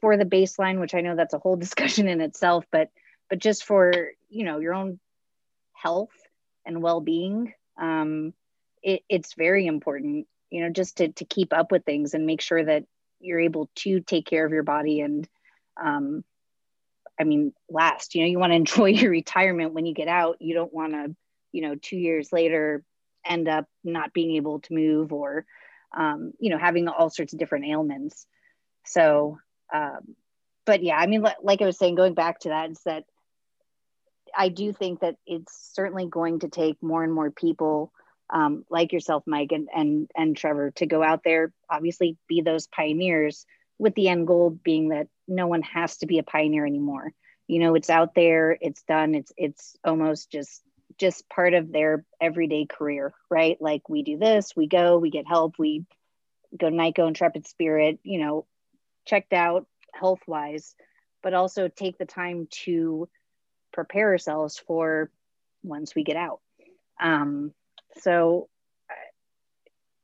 for the baseline, which I know that's a whole discussion in itself, but but just for you know your own health and well-being um, it, it's very important you know just to, to keep up with things and make sure that you're able to take care of your body and um, i mean last you know you want to enjoy your retirement when you get out. You don't want to you know two years later end up not being able to move or um, you know having all sorts of different ailments. So um, but yeah i mean like i was saying going back to that is that I do think that it's certainly going to take more and more people um, like yourself, Mike, and, and and Trevor, to go out there. Obviously, be those pioneers, with the end goal being that no one has to be a pioneer anymore. You know, it's out there, it's done. It's it's almost just just part of their everyday career, right? Like we do this, we go, we get help, we go to NICoE, Intrepid Spirit, you know, checked out health wise, but also take the time to prepare ourselves for once we get out. Um, so,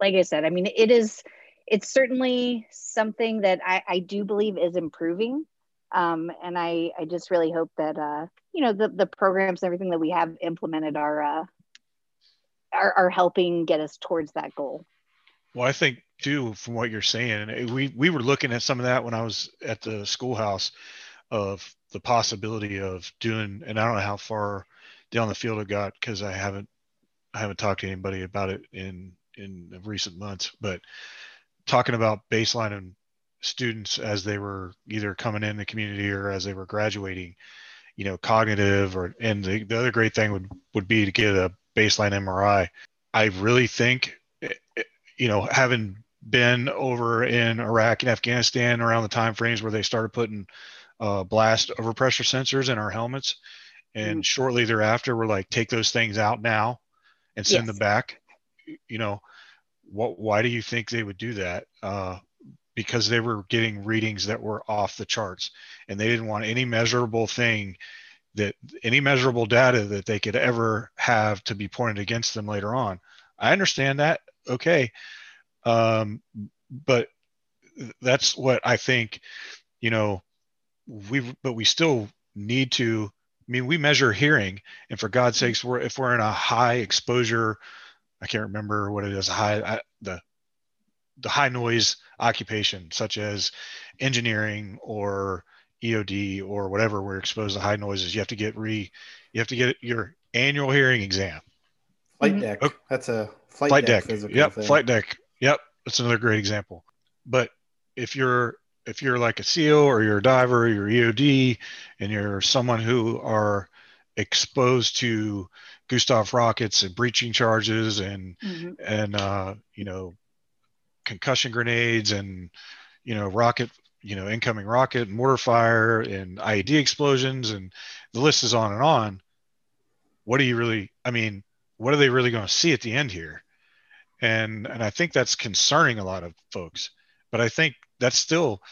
like I said, I mean, it is, it's certainly something that I, I do believe is improving. Um, and I, I just really hope that, uh, you know, the, the programs and everything that we have implemented are, uh, are, are helping get us towards that goal. Well, I think too, from what you're saying, we, we were looking at some of that when I was at the schoolhouse of the possibility of doing, and I don't know how far down the field it got because I haven't I haven't talked to anybody about it in in recent months, but talking about baseline and students as they were either coming in the community or as they were graduating, you know, cognitive or and the, the other great thing would would be to get a baseline MRI. I really think, eh, eh, you know, having been over in Iraq and Afghanistan around the time frames where they started putting uh, blast overpressure sensors in our helmets. And mm-hmm. shortly thereafter, we're like, take those things out now and send yes. them back. You know, what? Why do you think they would do that? Uh, because they were getting readings that were off the charts, and they didn't want any measurable thing that any measurable data that they could ever have to be pointed against them later on. I understand that. Okay, um, but that's what I think. You know, we but we still need to I mean, we measure hearing, and for God's sakes, we're if we're in a high exposure, I can't remember what it is, high I, the the high noise occupation, such as engineering or EOD or whatever, we're exposed to high noises. You have to get re, you have to get your annual hearing exam. Flight mm-hmm. deck. That's a flight, flight deck. deck. Yep, thing. flight deck. Yep, that's another great example. But if you're if you're like a SEAL or you're a diver, or you're EOD, and you're someone who are exposed to Gustav rockets and breaching charges and mm-hmm. and uh, you know concussion grenades and you know rocket you know incoming rocket mortar fire and IED explosions and the list is on and on. What do you really? I mean, what are they really going to see at the end here? And and I think that's concerning a lot of folks. But I think that's still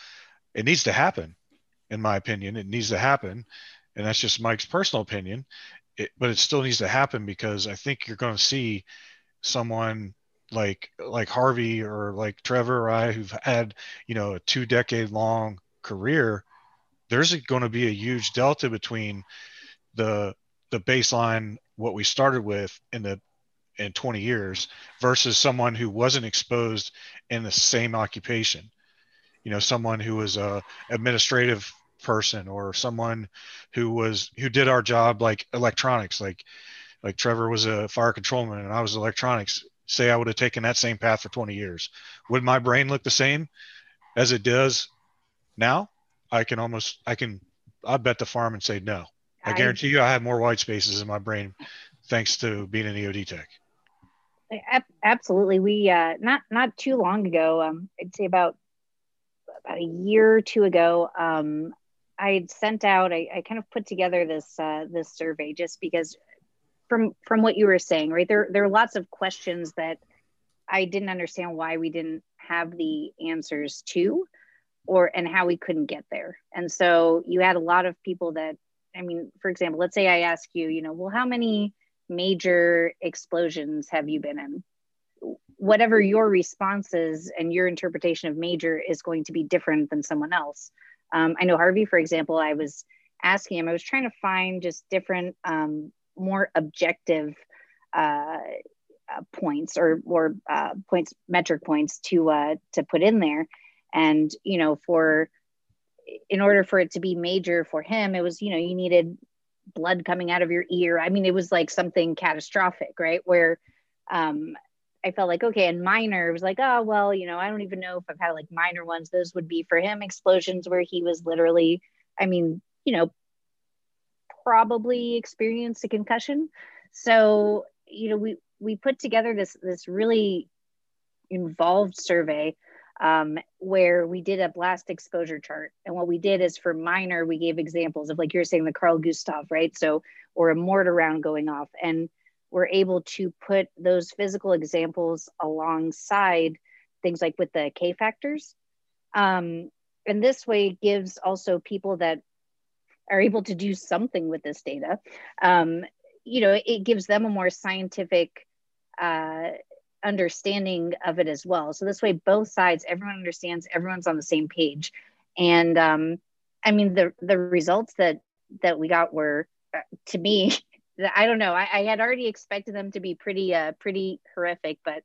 it needs to happen in my opinion. It needs to happen. And that's just mike's personal opinion. It, but it still needs to happen because i think you're going to see someone like like harvey or like trevor or i who've had you know a two decade long career there's going to be a huge delta between the the baseline what we started with and the in 20 years versus someone who wasn't exposed in the same occupation. You know someone who was a administrative person or someone who was who did our job like electronics like like trevor was a fire controlman and i was electronics. Say i would have taken that same path for 20 years. Would my brain look the same as it does now? I can almost i can i bet the farm and say no. I, I guarantee you i have more white spaces in my brain thanks to being an eod tech absolutely we uh not not too long ago um i'd say about about a year or two ago, um, I sent out. I, I, kind of put together this uh, this survey just because, from from what you were saying, right there there are lots of questions that I didn't understand why we didn't have the answers to, or and how we couldn't get there. And so you had a lot of people that, I mean, for example, let's say I ask you, you know, well, how many major explosions have you been in? whatever your response is and your interpretation of major is going to be different than someone else. Um, I know Harvey, for example, I was asking him, I was trying to find just different, um, more objective uh, uh, points or, or uh, points, metric points to, uh, to put in there. And, you know, for, in order for it to be major for him, it was, you know, you needed blood coming out of your ear. I mean, it was like something catastrophic, right? Where, um, I felt like, okay, and minor was like, oh, well, you know, I don't even know if I've had like minor ones. Those would be for him explosions where he was literally, I mean, you know, probably experienced a concussion. So, you know, we, we put together this, this really involved survey um, where we did a blast exposure chart. And what we did is for minor, we gave examples of like you're saying the Carl Gustav, right? So, or a mortar round going off. And we're able to put those physical examples alongside things like with the K factors. Um, and this way gives also people that are able to do something with this data, um, you know, it gives them a more scientific uh, understanding of it as well. So this way, both sides, everyone understands, everyone's on the same page. And um, I mean, the the results that that we got were, uh, to me, I don't know. I, I, had already expected them to be pretty, uh, pretty horrific, but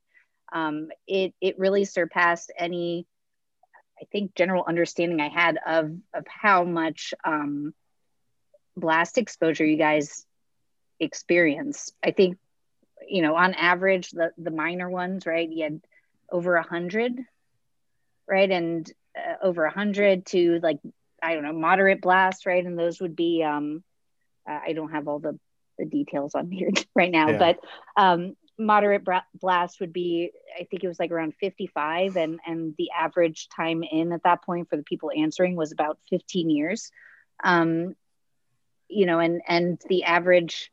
um, it it really surpassed any, I think, general understanding I had of of how much um, blast exposure you guys experience. I think, you know, on average, the the minor ones, right? You had over a hundred, right, and uh, over a hundred to like I don't know, moderate blast, right, and those would be. Um, I don't have all the the details on here right now, yeah. but um, moderate blast would be i think it was like around 55 and and the average time in at that point for the people answering was about 15 years um you know and and the average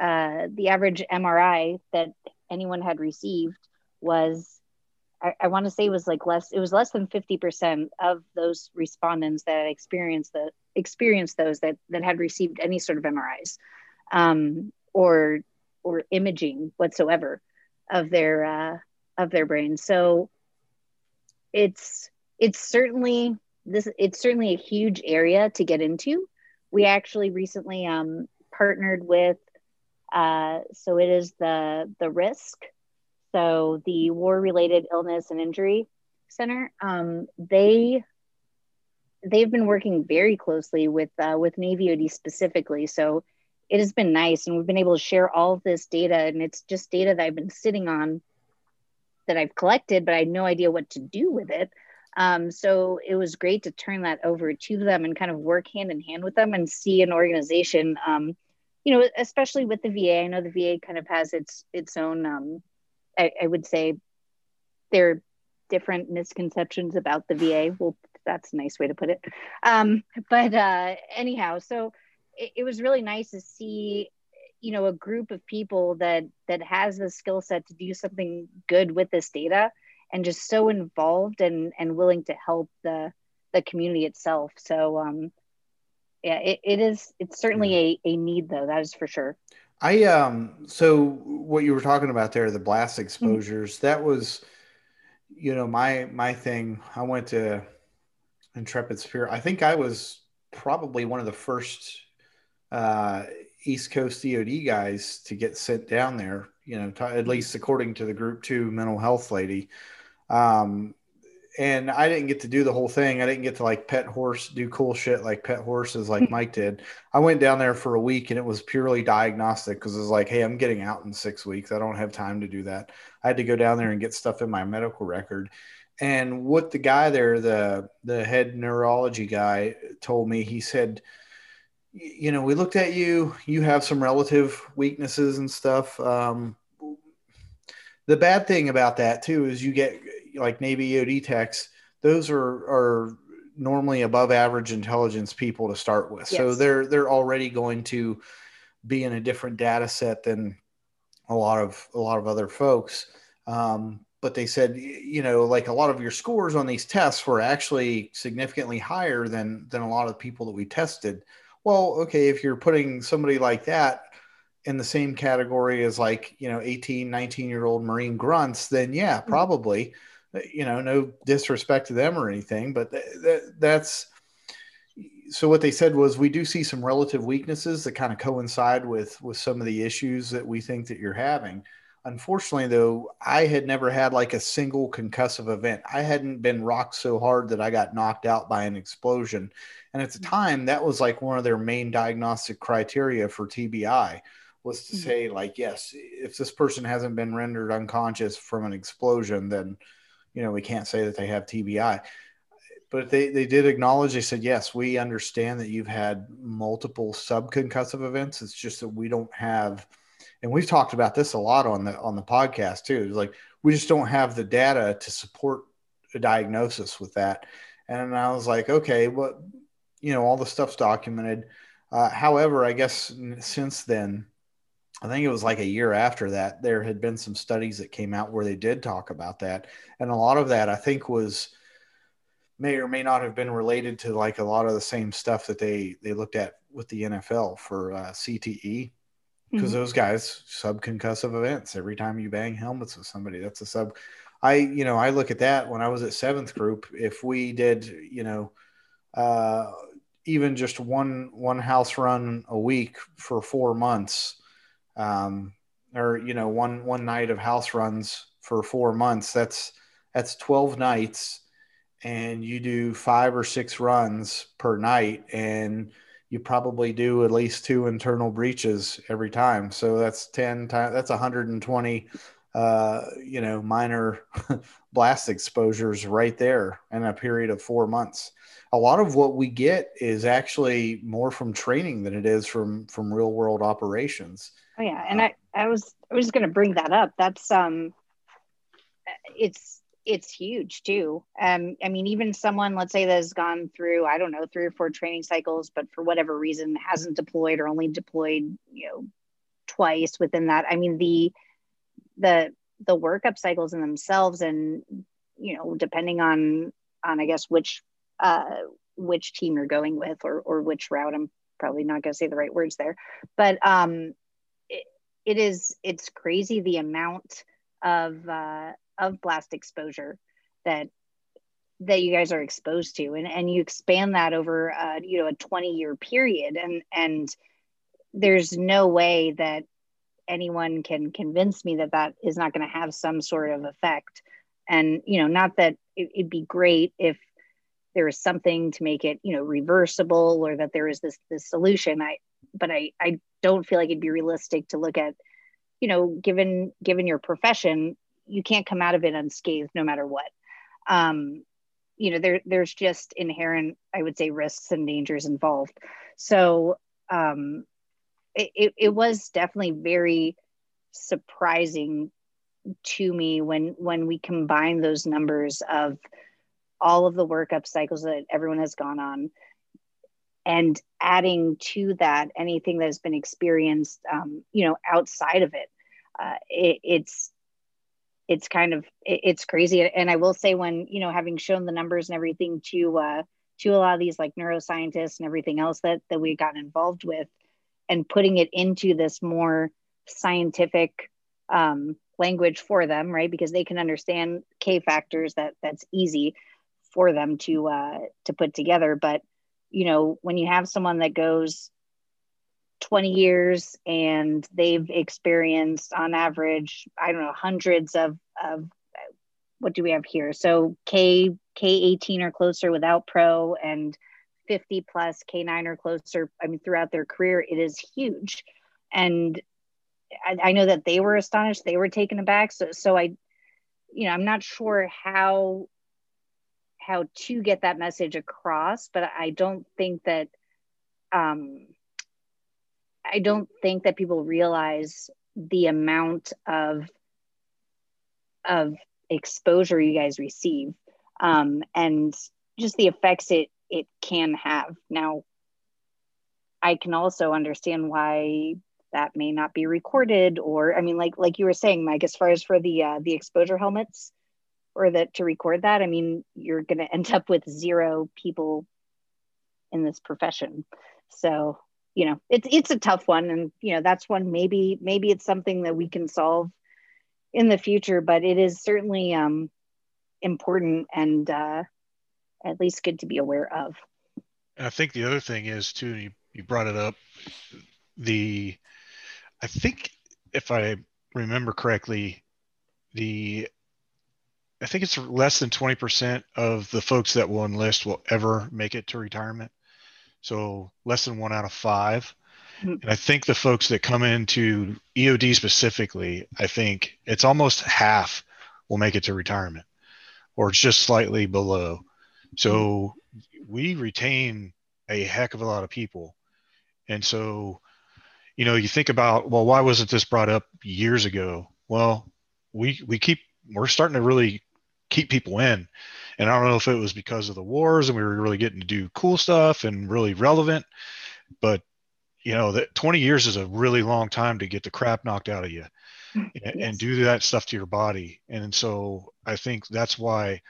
uh the average mri that anyone had received was I, I want to say it was like less it was less than 50% of those respondents that experienced the experienced those that that had received any sort of MRIs um, or or imaging whatsoever of their uh, of their brain. So it's it's certainly this it's certainly a huge area to get into. We actually recently um, partnered with uh, so it is the the WRIISC. So the war related illness and injury center um, they they've been working very closely with uh, with navy EOD specifically. So it has been nice and we've been able to share all of this data and it's just data that i've been sitting on that i've collected but i had no idea what to do with it. Um, so it was great to turn that over to them and kind of work hand in hand with them and see an organization um, you know especially with the va i know the va kind of has its its own um, I, I would say there are different misconceptions about the VA. Well, that's a nice way to put it. Um, but uh, anyhow, so it, it was really nice to see you know a group of people that that has the skill set to do something good with this data and just so involved and and willing to help the the community itself so um yeah it, it is it's certainly a, a need though that is for sure I um so what you were talking about there, the blast mm-hmm. exposures, mm-hmm. that was you know my my thing. I went to Intrepid Spirit. I think I was probably one of the first uh, East Coast EOD guys to get sent down there. You know, to, at mm-hmm. least according to the Group Two mental health lady. Um, and I didn't get to do the whole thing. I didn't get to like pet horse, do cool shit like pet horses, like Mike did. I went down there for a week and it was purely diagnostic because it was like, hey, I'm getting out in six weeks. I don't have time to do that. I had to go down there and get stuff in my medical record. And what the guy there, the the head neurology guy, told me, he said, you know, we looked at you. You have some relative weaknesses and stuff. Um, the bad thing about that too is you get like Navy EOD techs, those are are normally above average intelligence people to start with. Yes. So they're they're already going to be in a different data set than a lot of a lot of other folks. Um, but they said, you know, like a lot of your scores on these tests were actually significantly higher than than a lot of people that we tested. Well, okay, if you're putting somebody like that in the same category as like, you know, 18, 19 year old Marine grunts, then yeah, mm-hmm. probably. Mm-hmm you know, no disrespect to them or anything, but th- th- that's so what they said was we do see some relative weaknesses that kind of coincide with with some of the issues that we think that you're having unfortunately though i had never had like a single concussive event i hadn't been rocked so hard that i got knocked out by an explosion and at the mm-hmm. time that was like one of their main diagnostic criteria for tbi was to mm-hmm. say like yes if this person hasn't been rendered unconscious from an explosion then you know, we can't say that they have TBI. But they, they did acknowledge, they said, yes, we understand that you've had multiple subconcussive events. It's just that we don't have, and we've talked about this a lot on the on the podcast too. It's like we just don't have the data to support a diagnosis with that. And I was like, okay, well, you know, all the stuff's documented. Uh, however, I guess since then, I think it was like a year after that, there had been some studies that came out where they did talk about that. And a lot of that I think was may or may not have been related to like a lot of the same stuff that they they looked at with the NFL for uh, CTE because mm-hmm. those guys subconcussive events every time you bang helmets with somebody that's a sub I you know I look at that when I was at seventh group if we did you know uh, even just one one house run a week for four months um, or you know one one night of house runs for four months that's that's 12 nights. And you do five or six runs per night and you probably do at least two internal breaches every time. So that's 10 times that's 120 uh, you know minor blast exposures right there in a period of four months. A lot of what we get is actually more from training than it is from from real world operations Oh yeah, and I I was I was going to bring that up. That's um, it's it's huge too. Um, I mean, even someone, let's say, that has gone through, I don't know, three or four training cycles, but for whatever reason hasn't deployed or only deployed, you know, twice within that. I mean, the the the workup cycles in themselves, and you know, depending on on I guess which uh, which team you're going with or or which route. I'm probably not going to say the right words there, but um, it, is it's crazy the amount of uh, of blast exposure that that you guys are exposed to. And, and you expand that over uh, you know a 20 year period. And and there's no way that anyone can convince me that that is not going to have some sort of effect. And you know not that it, it'd be great if there is something to make it you know reversible or that there is this this solution. I but i i don't feel like it'd be realistic to look at you know given given your profession you can't come out of it unscathed no matter what. Um, you know there there's just inherent i would say risks and dangers involved. So um, it, it, was definitely very surprising to me when when we combine those numbers of all of the workup cycles that everyone has gone on and adding to that anything that has been experienced um, you know outside of it, uh, it it's it's kind of it's crazy. And i will say when you know having shown the numbers and everything to uh to a lot of these like neuroscientists and everything else that that we got involved with and putting it into this more scientific um, language for them right? Because they can understand k factors that that's easy for them to uh to put together. But you know when you have someone that goes 20 years and they've experienced on average i don't know hundreds of, of what do we have here? So k k18 or closer without pro and 50 plus k9 or closer i mean throughout their career it is huge. And I, I know that they were astonished. They were taken aback. So so i you know i'm not sure how how to get that message across but i don't think that um I don't think that people realize the amount of of exposure you guys receive um, and just the effects it it can have. Now, I can also understand why that may not be recorded, or I mean, like like you were saying, Mike, as far as for the uh, the exposure helmets or that to record that, I mean, you're going to end up with zero people in this profession. So you know it's it's a tough one and you know that's one maybe maybe it's something that we can solve in the future but it is certainly um important and uh at least good to be aware of i think the other thing is too you, you brought it up the i think if i remember correctly the i think it's less than 20% of the folks that will enlist will ever make it to retirement so less than one out of 5 mm-hmm. And I think the folks that come into EOD specifically, I think it's almost half will make it to retirement or just slightly below. So mm-hmm. we retain a heck of a lot of people. And so, you know, you think about, well, why wasn't this brought up years ago? Well, we we keep we're starting to really keep people in. And I don't know if it was because of the wars and we were really getting to do cool stuff and really relevant, but you know that 20 years is a really long time to get the crap knocked out of you and, yes. and do that stuff to your body. And so I think that's why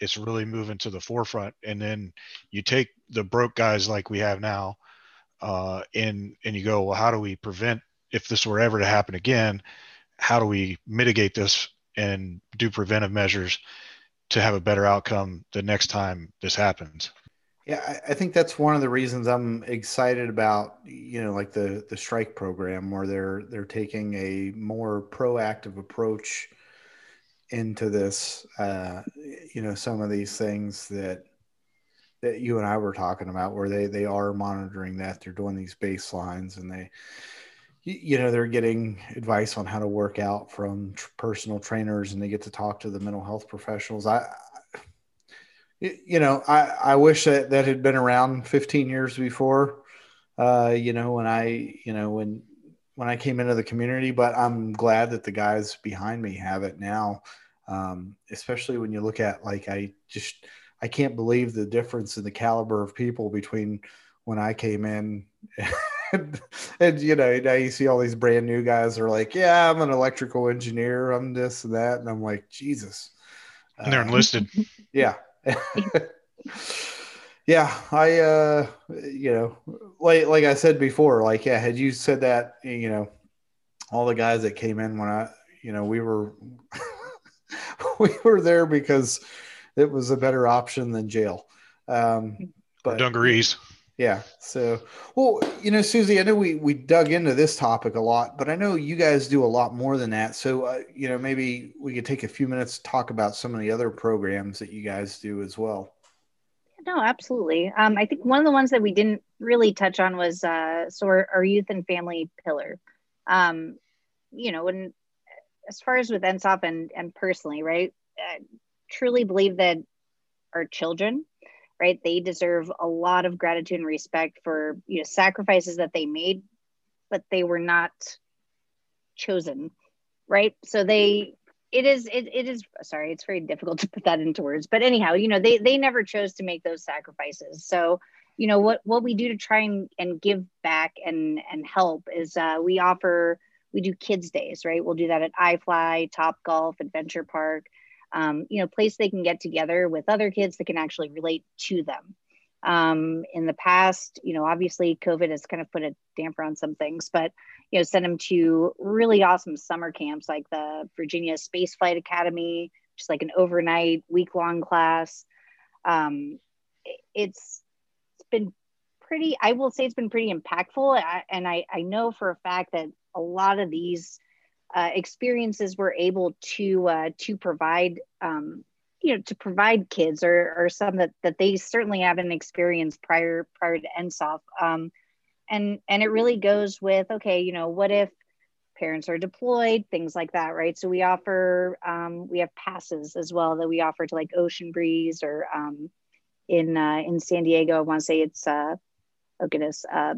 it's really moving to the forefront. And then you take the broke guys like we have now, uh, and and you go, well, how do we prevent if this were ever to happen again? How do we mitigate this and do preventive measures to have a better outcome the next time this happens. Yeah, I, think that's one of the reasons I'm excited about, you know, like the the strike program where they're they're taking a more proactive approach into this. Uh, you know, some of these things that that you and I were talking about, where they they are monitoring that, they're doing these baselines, and they you know they're getting advice on how to work out from personal trainers and they get to talk to the mental health professionals i you know i i wish that that had been around 15 years before uh you know when i you know when when I came into the community, but I'm glad that the guys behind me have it now. Um, especially when you look at like I just I can't believe the difference in the caliber of people between when I came in and, and, you know now you see all these brand new guys are like yeah I'm an electrical engineer. I'm this and that. And I'm like Jesus. And they're uh, enlisted. Yeah. Yeah I uh you know like like I said before like yeah had you said that you know all the guys that came in when I you know we were we were there because it was a better option than jail. Um, but dungarees. Yeah. So, well, you know, Susie, I know we we dug into this topic a lot, but I know you guys do a lot more than that. So, uh, you know, maybe we could take a few minutes to talk about some of the other programs that you guys do as well. No, absolutely. Um, I think one of the ones that we didn't really touch on was uh, so our, our youth and family pillar. Um, you know, when as far as with NSOF and and personally, right? Uh, truly believe that our children right? They deserve a lot of gratitude and respect for you know sacrifices that they made but they were not chosen right? So they it is it, it is sorry it's very difficult to put that into words but anyhow you know they they never chose to make those sacrifices. So you know what what we do to try and, and give back and and help is uh, we offer we do kids days right? We'll do that at iFly top golf adventure park um, you know, place they can get together with other kids that can actually relate to them. Um, in the past, you know, obviously COVID has kind of put a damper on some things, but you know, send them to really awesome summer camps like the Virginia Space Flight Academy, just like an overnight week long class. Um, it's it's been pretty. I will say it's been pretty impactful, and I I know for a fact that a lot of these uh, experiences we're able to uh, to provide um, you know to provide kids or, or some that, that they certainly haven't experienced prior prior to NSOF um, and and it really goes with okay you know what if parents are deployed things like that right? So we offer um, we have passes as well that we offer to like Ocean Breeze or um, in uh, in San Diego. I want to say it's uh, oh goodness uh,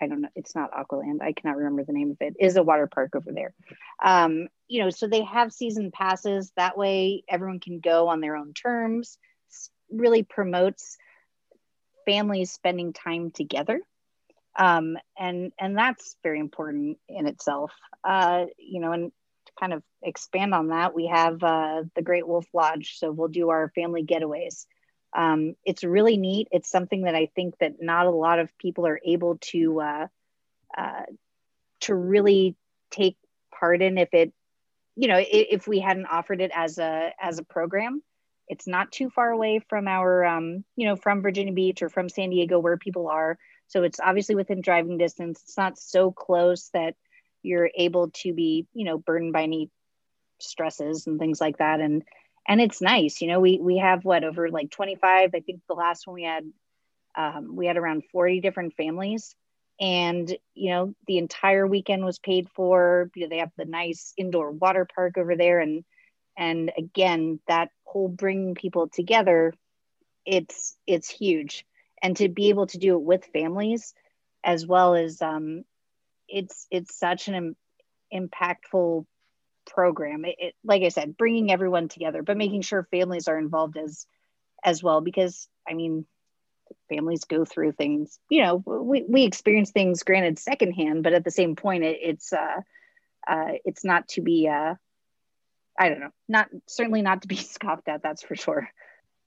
I don't know, it's not Aqualand. I cannot remember the name of it. Is a water park over there. Um, you know, so they have season passes. That way, everyone can go on their own terms. Really promotes families spending time together, um, and and that's very important in itself. Uh, you know, and to kind of expand on that, we have uh, the Great Wolf Lodge. So we'll do our family getaways um, it's really neat. It's something that I think that not a lot of people are able to uh, uh, to really take part in. If it, you know, if, we hadn't offered it as a as a program, it's not too far away from our, um, you know, from Virginia Beach or from San Diego where people are. So it's obviously within driving distance. It's not so close that you're able to be, you know, burdened by any stresses and things like that. And and it's nice you know we we have what over like 25 i think the last one we had um, we had around 40 different families. And you know the entire weekend was paid for you know, they have the nice indoor water park over there. And and again that whole bringing people together it's it's huge. And to be able to do it with families as well as um, it's it's such an Im- impactful program it, it, like i said bringing everyone together but making sure families are involved as as well because i mean families go through things you know we, we experience things granted secondhand but at the same point it, it's uh, uh it's not to be uh i don't know not certainly not to be scoffed at that's for sure.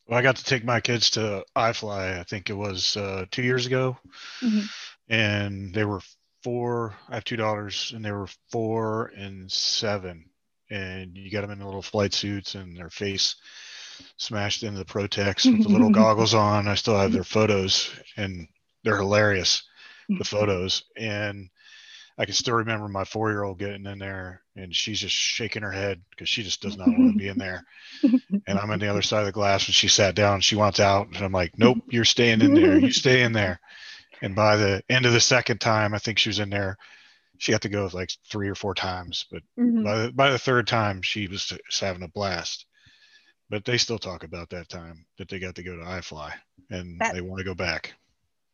Well i got to take my kids to iFly i think it was uh two years ago. Mm-hmm. and they were four i have two daughters and they were four and seven and you got them in the little flight suits and their face smashed into the Protex with the little goggles on. I still have their photos, and they're hilarious. The photos, and I can still remember my four-year-old getting in there, and she's just shaking her head because she just does not want to be in there. And I'm on the other side of the glass, and she sat down. She wants out, and I'm like, "Nope, you're staying in there. You stay in there." And by the end of the second time, I think she was in there she had to go like three or four times, but mm-hmm. by, the, by the third time she was having a blast. But they still talk about that time that they got to go to iFly and that, they want to go back.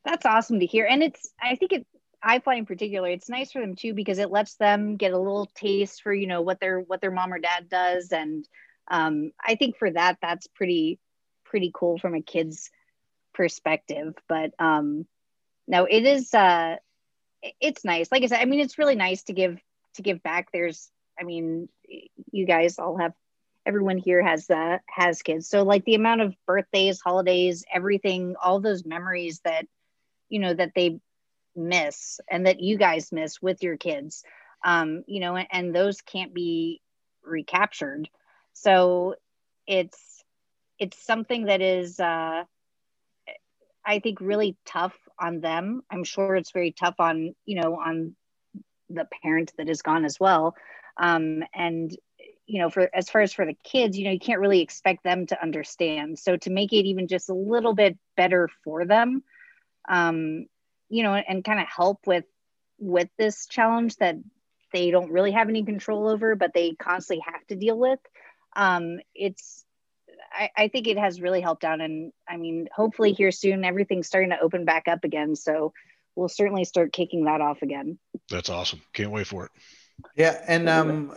That's awesome to hear. And it's, I think it, iFly in particular, it's nice for them too because it lets them get a little taste for you know what their what their mom or dad does, and um, I think for that that's pretty pretty cool from a kid's perspective. But um, no, it is uh, it's nice. Like I said, I mean, it's really nice to give to give back. There's, I mean, you guys all have everyone here has uh, has kids, so like the amount of birthdays, holidays, everything, all those memories that you know that they miss and that you guys miss with your kids um you know and, and those can't be recaptured so it's it's something that is uh i think really tough on them i'm sure it's very tough on you know on the parent that is gone as well um and you know for as far as for the kids you know you can't really expect them to understand so to make it even just a little bit better for them um you know, and kind of help with with this challenge that they don't really have any control over, but they constantly have to deal with. Um, it's I, I think it has really helped out, and I mean, hopefully here soon everything's starting to open back up again. So we'll certainly start kicking that off again. That's awesome. Can't wait for it. Yeah, and um,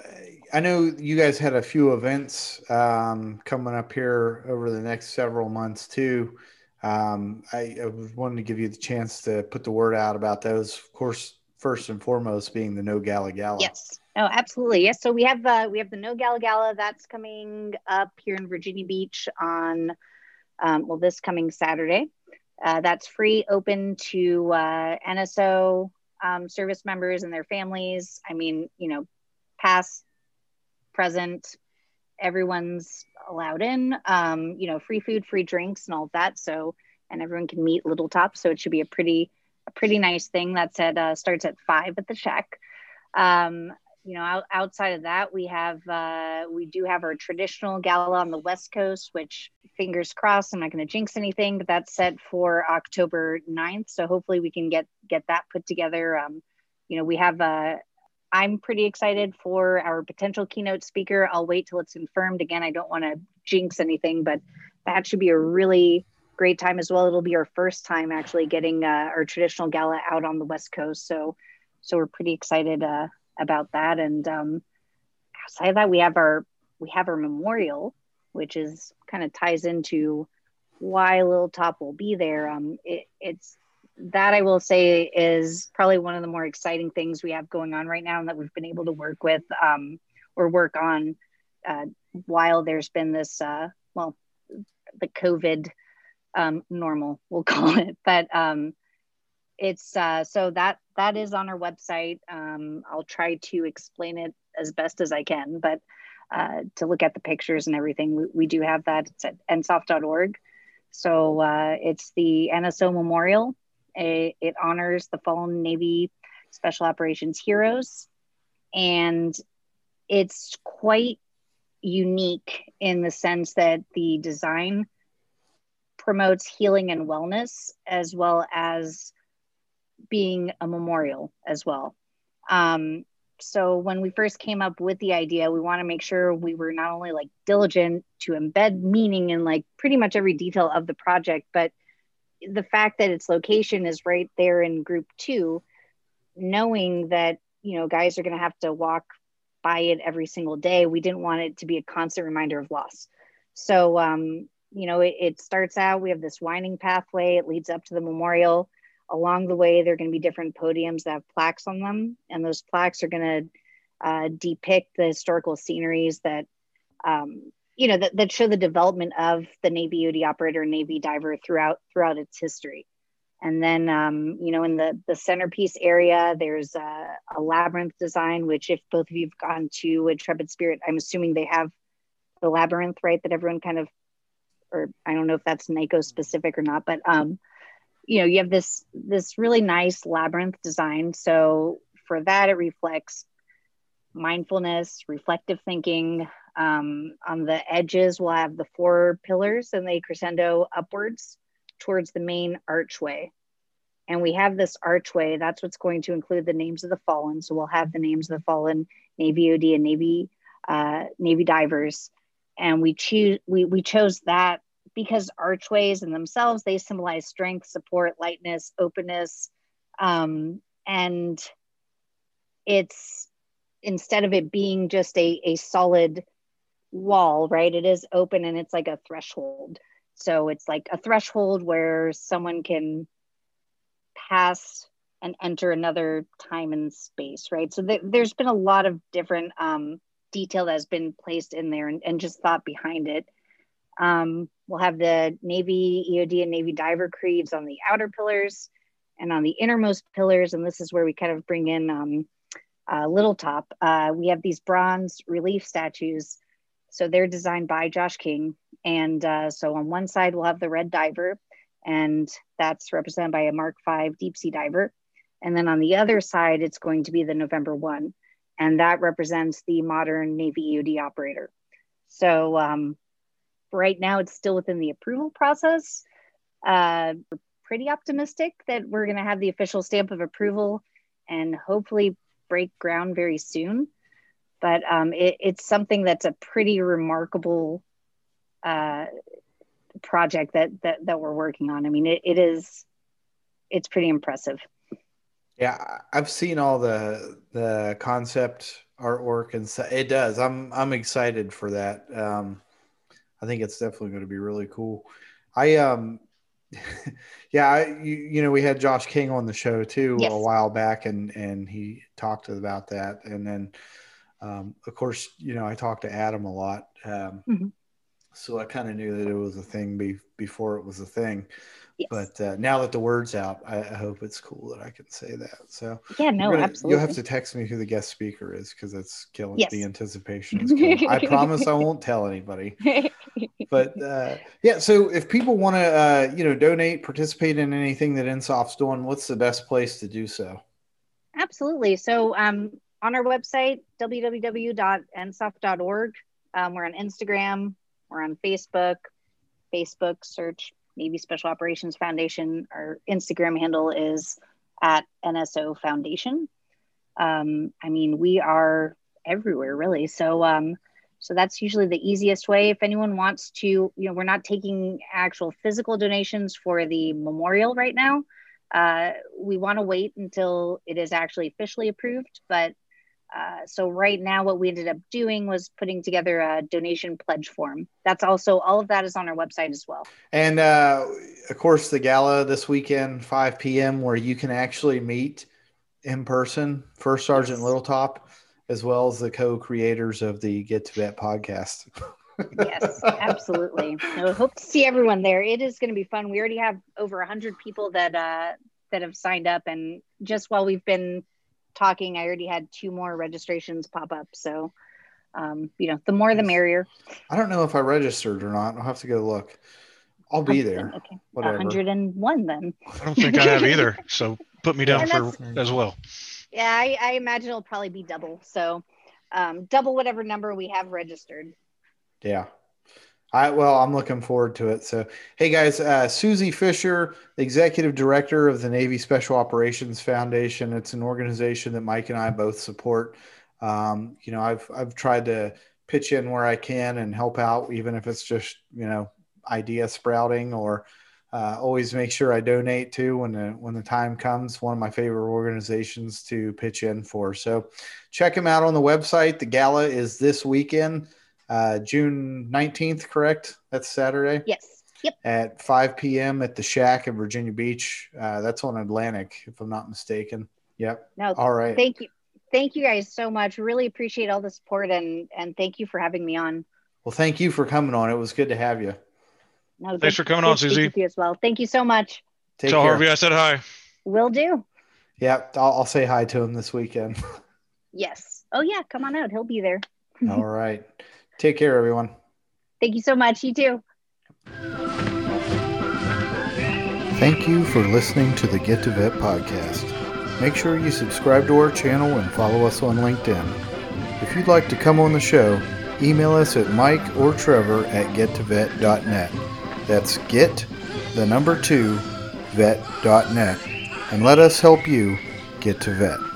I know you guys had a few events um, coming up here over the next several months too. Um, I, I wanted to give you the chance to put the word out about those. Of course, first and foremost being the No Gala Gala. Yes. Oh, absolutely. Yes. So we have uh, we have the No Gala Gala that's coming up here in Virginia Beach on um, well this coming Saturday. Uh, that's free, open to uh, NSO um, service members and their families. I mean, you know, past, present, everyone's allowed in. Um, you know, free food, free drinks, and all of that. So, and everyone can meet Little Top. So it should be a pretty, a pretty nice thing. That at uh, starts at five at the Shack. Um, you know, out, outside of that, we have uh, we do have our traditional gala on the West Coast, which fingers crossed, I'm not going to jinx anything, but that's set for October 9th. So hopefully we can get get that put together. Um, you know, we have uh, I'm pretty excited for our potential keynote speaker. I'll wait till it's confirmed. Again, I don't want to jinx anything, but that should be a really great time as well. It'll be our first time actually getting uh, our traditional gala out on the West Coast. So, so we're pretty excited uh, about that. And um, outside of that, we have our we have our memorial, which is kind of ties into why Little Top will be there. Um, it, it's that I will say is probably one of the more exciting things we have going on right now, and that we've been able to work with um, or work on uh, while there's been this, uh, well, the COVID um, normal, we'll call it. But um, it's uh, so that that is on our website. Um, I'll try to explain it as best as I can, but uh, to look at the pictures and everything, we, we do have that. It's at nsof.org. So uh, it's the NSO Memorial it, it honors the fallen Navy Special Operations heroes. And it's quite unique in the sense that the design promotes healing and wellness as well as being a memorial as well. Um, so when we first came up with the idea, we want to make sure we were not only like diligent to embed meaning in like pretty much every detail of the project, but the fact that its location is right there in group two, knowing that, you know, guys are going to have to walk by it every single day, we didn't want it to be a constant reminder of loss. So, um, you know, it, it starts out, we have this winding pathway, it leads up to the memorial. Along the way, there are going to be different podiums that have plaques on them, and those plaques are going to uh, depict the historical sceneries that um, you know that, that show the development of the navy EOD operator and navy diver throughout throughout its history. And then um, you know in the the centerpiece area there's a, a, labyrinth design which if both of you've gone to intrepid spirit i'm assuming they have the labyrinth right that everyone kind of or i don't know if that's NICoE specific or not but um you know you have this this really nice labyrinth design so for that it reflects mindfulness reflective thinking um, on the edges, we'll have the four pillars and they crescendo upwards towards the main archway. And we have this archway, that's what's going to include the names of the fallen. So we'll have the names of the fallen Navy EOD and Navy, uh, Navy divers. And we choose we, we chose that because archways in themselves, they symbolize strength, support, lightness, openness, um, and it's instead of it being just a, a solid wall, right? It is open and it's like a threshold. So it's like a threshold where someone can pass and enter another time and space, right? So th- there's been a lot of different um, detail that has been placed in there and, and just thought behind it. Um, we'll have the Navy EOD and Navy diver creeds on the outer pillars and on the innermost pillars. And this is where we kind of bring in um, uh, Little Top. Uh, we have these bronze relief statues. So they're designed by Josh King. And uh, so on one side, we'll have the red diver, and that's represented by a Mark V deep sea diver. And then on the other side, it's going to be the November 1, and that represents the modern Navy EOD operator. So um, right now, it's still within the approval process. Uh, we're pretty optimistic that we're going to have the official stamp of approval and hopefully break ground very soon. But um, it, it's something that's a pretty remarkable uh, project that, that that we're working on. I mean, it, it is it's pretty impressive. Yeah, I've seen all the the concept artwork and so it does. I'm I'm excited for that. Um, I think it's definitely going to be really cool. I um yeah, I, you, you know, we had Josh King on the show too yes. a while back, and and he talked about that. And then, um, of course, you know, I talked to Adam a lot, um, mm-hmm. so I kind of knew that it was a thing be, before it was a thing. Yes. But uh, now that the word's out, I, I, hope it's cool that I can say that. So yeah, no, gonna, absolutely. You'll have to text me who the guest speaker is because it's killing yes. the anticipation. Is killing. I promise I won't tell anybody. but uh, yeah, so if people want to, uh, you know, donate, participate in anything that NSOF's doing, what's the best place to do so? Absolutely. So um, on our website, www.nsof.org, um, we're on Instagram, we're on Facebook. Facebook search Navy Special Operations Foundation. Our Instagram handle is at NSO Foundation. Um, I mean, we are everywhere really. So, um, so that's usually the easiest way. If anyone wants to, you know, we're not taking actual physical donations for the memorial right now. Uh, we want to wait until it is actually officially approved, but uh, so right now, what we ended up doing was putting together a donation pledge form. That's also all of that is on our website as well. And uh, of course, the gala this weekend, 5 p.m., where you can actually meet in person First Sergeant yes. Littletop, as well as the co-creators of the Get to Vet podcast. yes, absolutely. I hope to see everyone there. It is going to be fun. We already have over 100 people that uh, that have signed up, and just while we've been talking, I already had two more registrations pop up. So, um, you know, the more the merrier. I don't know if I registered or not. I'll have to go look. I'll be there. Okay. Whatever. 101 then. I don't think I have either. So put me down for as well. Yeah, I, I, imagine it'll probably be double. So um, double whatever number we have registered. Yeah. I well, I'm looking forward to it. So, hey guys, uh, Susie Fisher, executive director of the Navy Special Operations Foundation. It's an organization that Mike and I both support. Um, you know, I've I've tried to pitch in where I can and help out, even if it's just you know idea sprouting or uh, always make sure I donate to when the when the time comes. One of my favorite organizations to pitch in for. So, check them out on the website. The gala is this weekend uh, June 19th, correct? That's Saturday? Yes. Yep. At 5 p.m. at the Shack in Virginia Beach. Uh, that's on Atlantic, if I'm not mistaken. Yep. No. All right. Thank you. Thank you guys so much. Really appreciate all the support and and thank you for having me on. Well, thank you for coming on. It was good to have you. No, Thanks good, for coming on, Susie. You as well. Thank you so much. Take Tell care. Harvey I said hi. Will do. Yep, I'll, I'll say hi to him this weekend. yes. Oh yeah, come on out. He'll be there. all right. Take care, everyone. Thank you so much. You too. Thank you for listening to the Get to Vet podcast. Make sure you subscribe to our channel and follow us on LinkedIn. If you'd like to come on the show, email us at mike or trevor at gettovet.net. That's get, the number two, vet.net, and let us help you get to vet.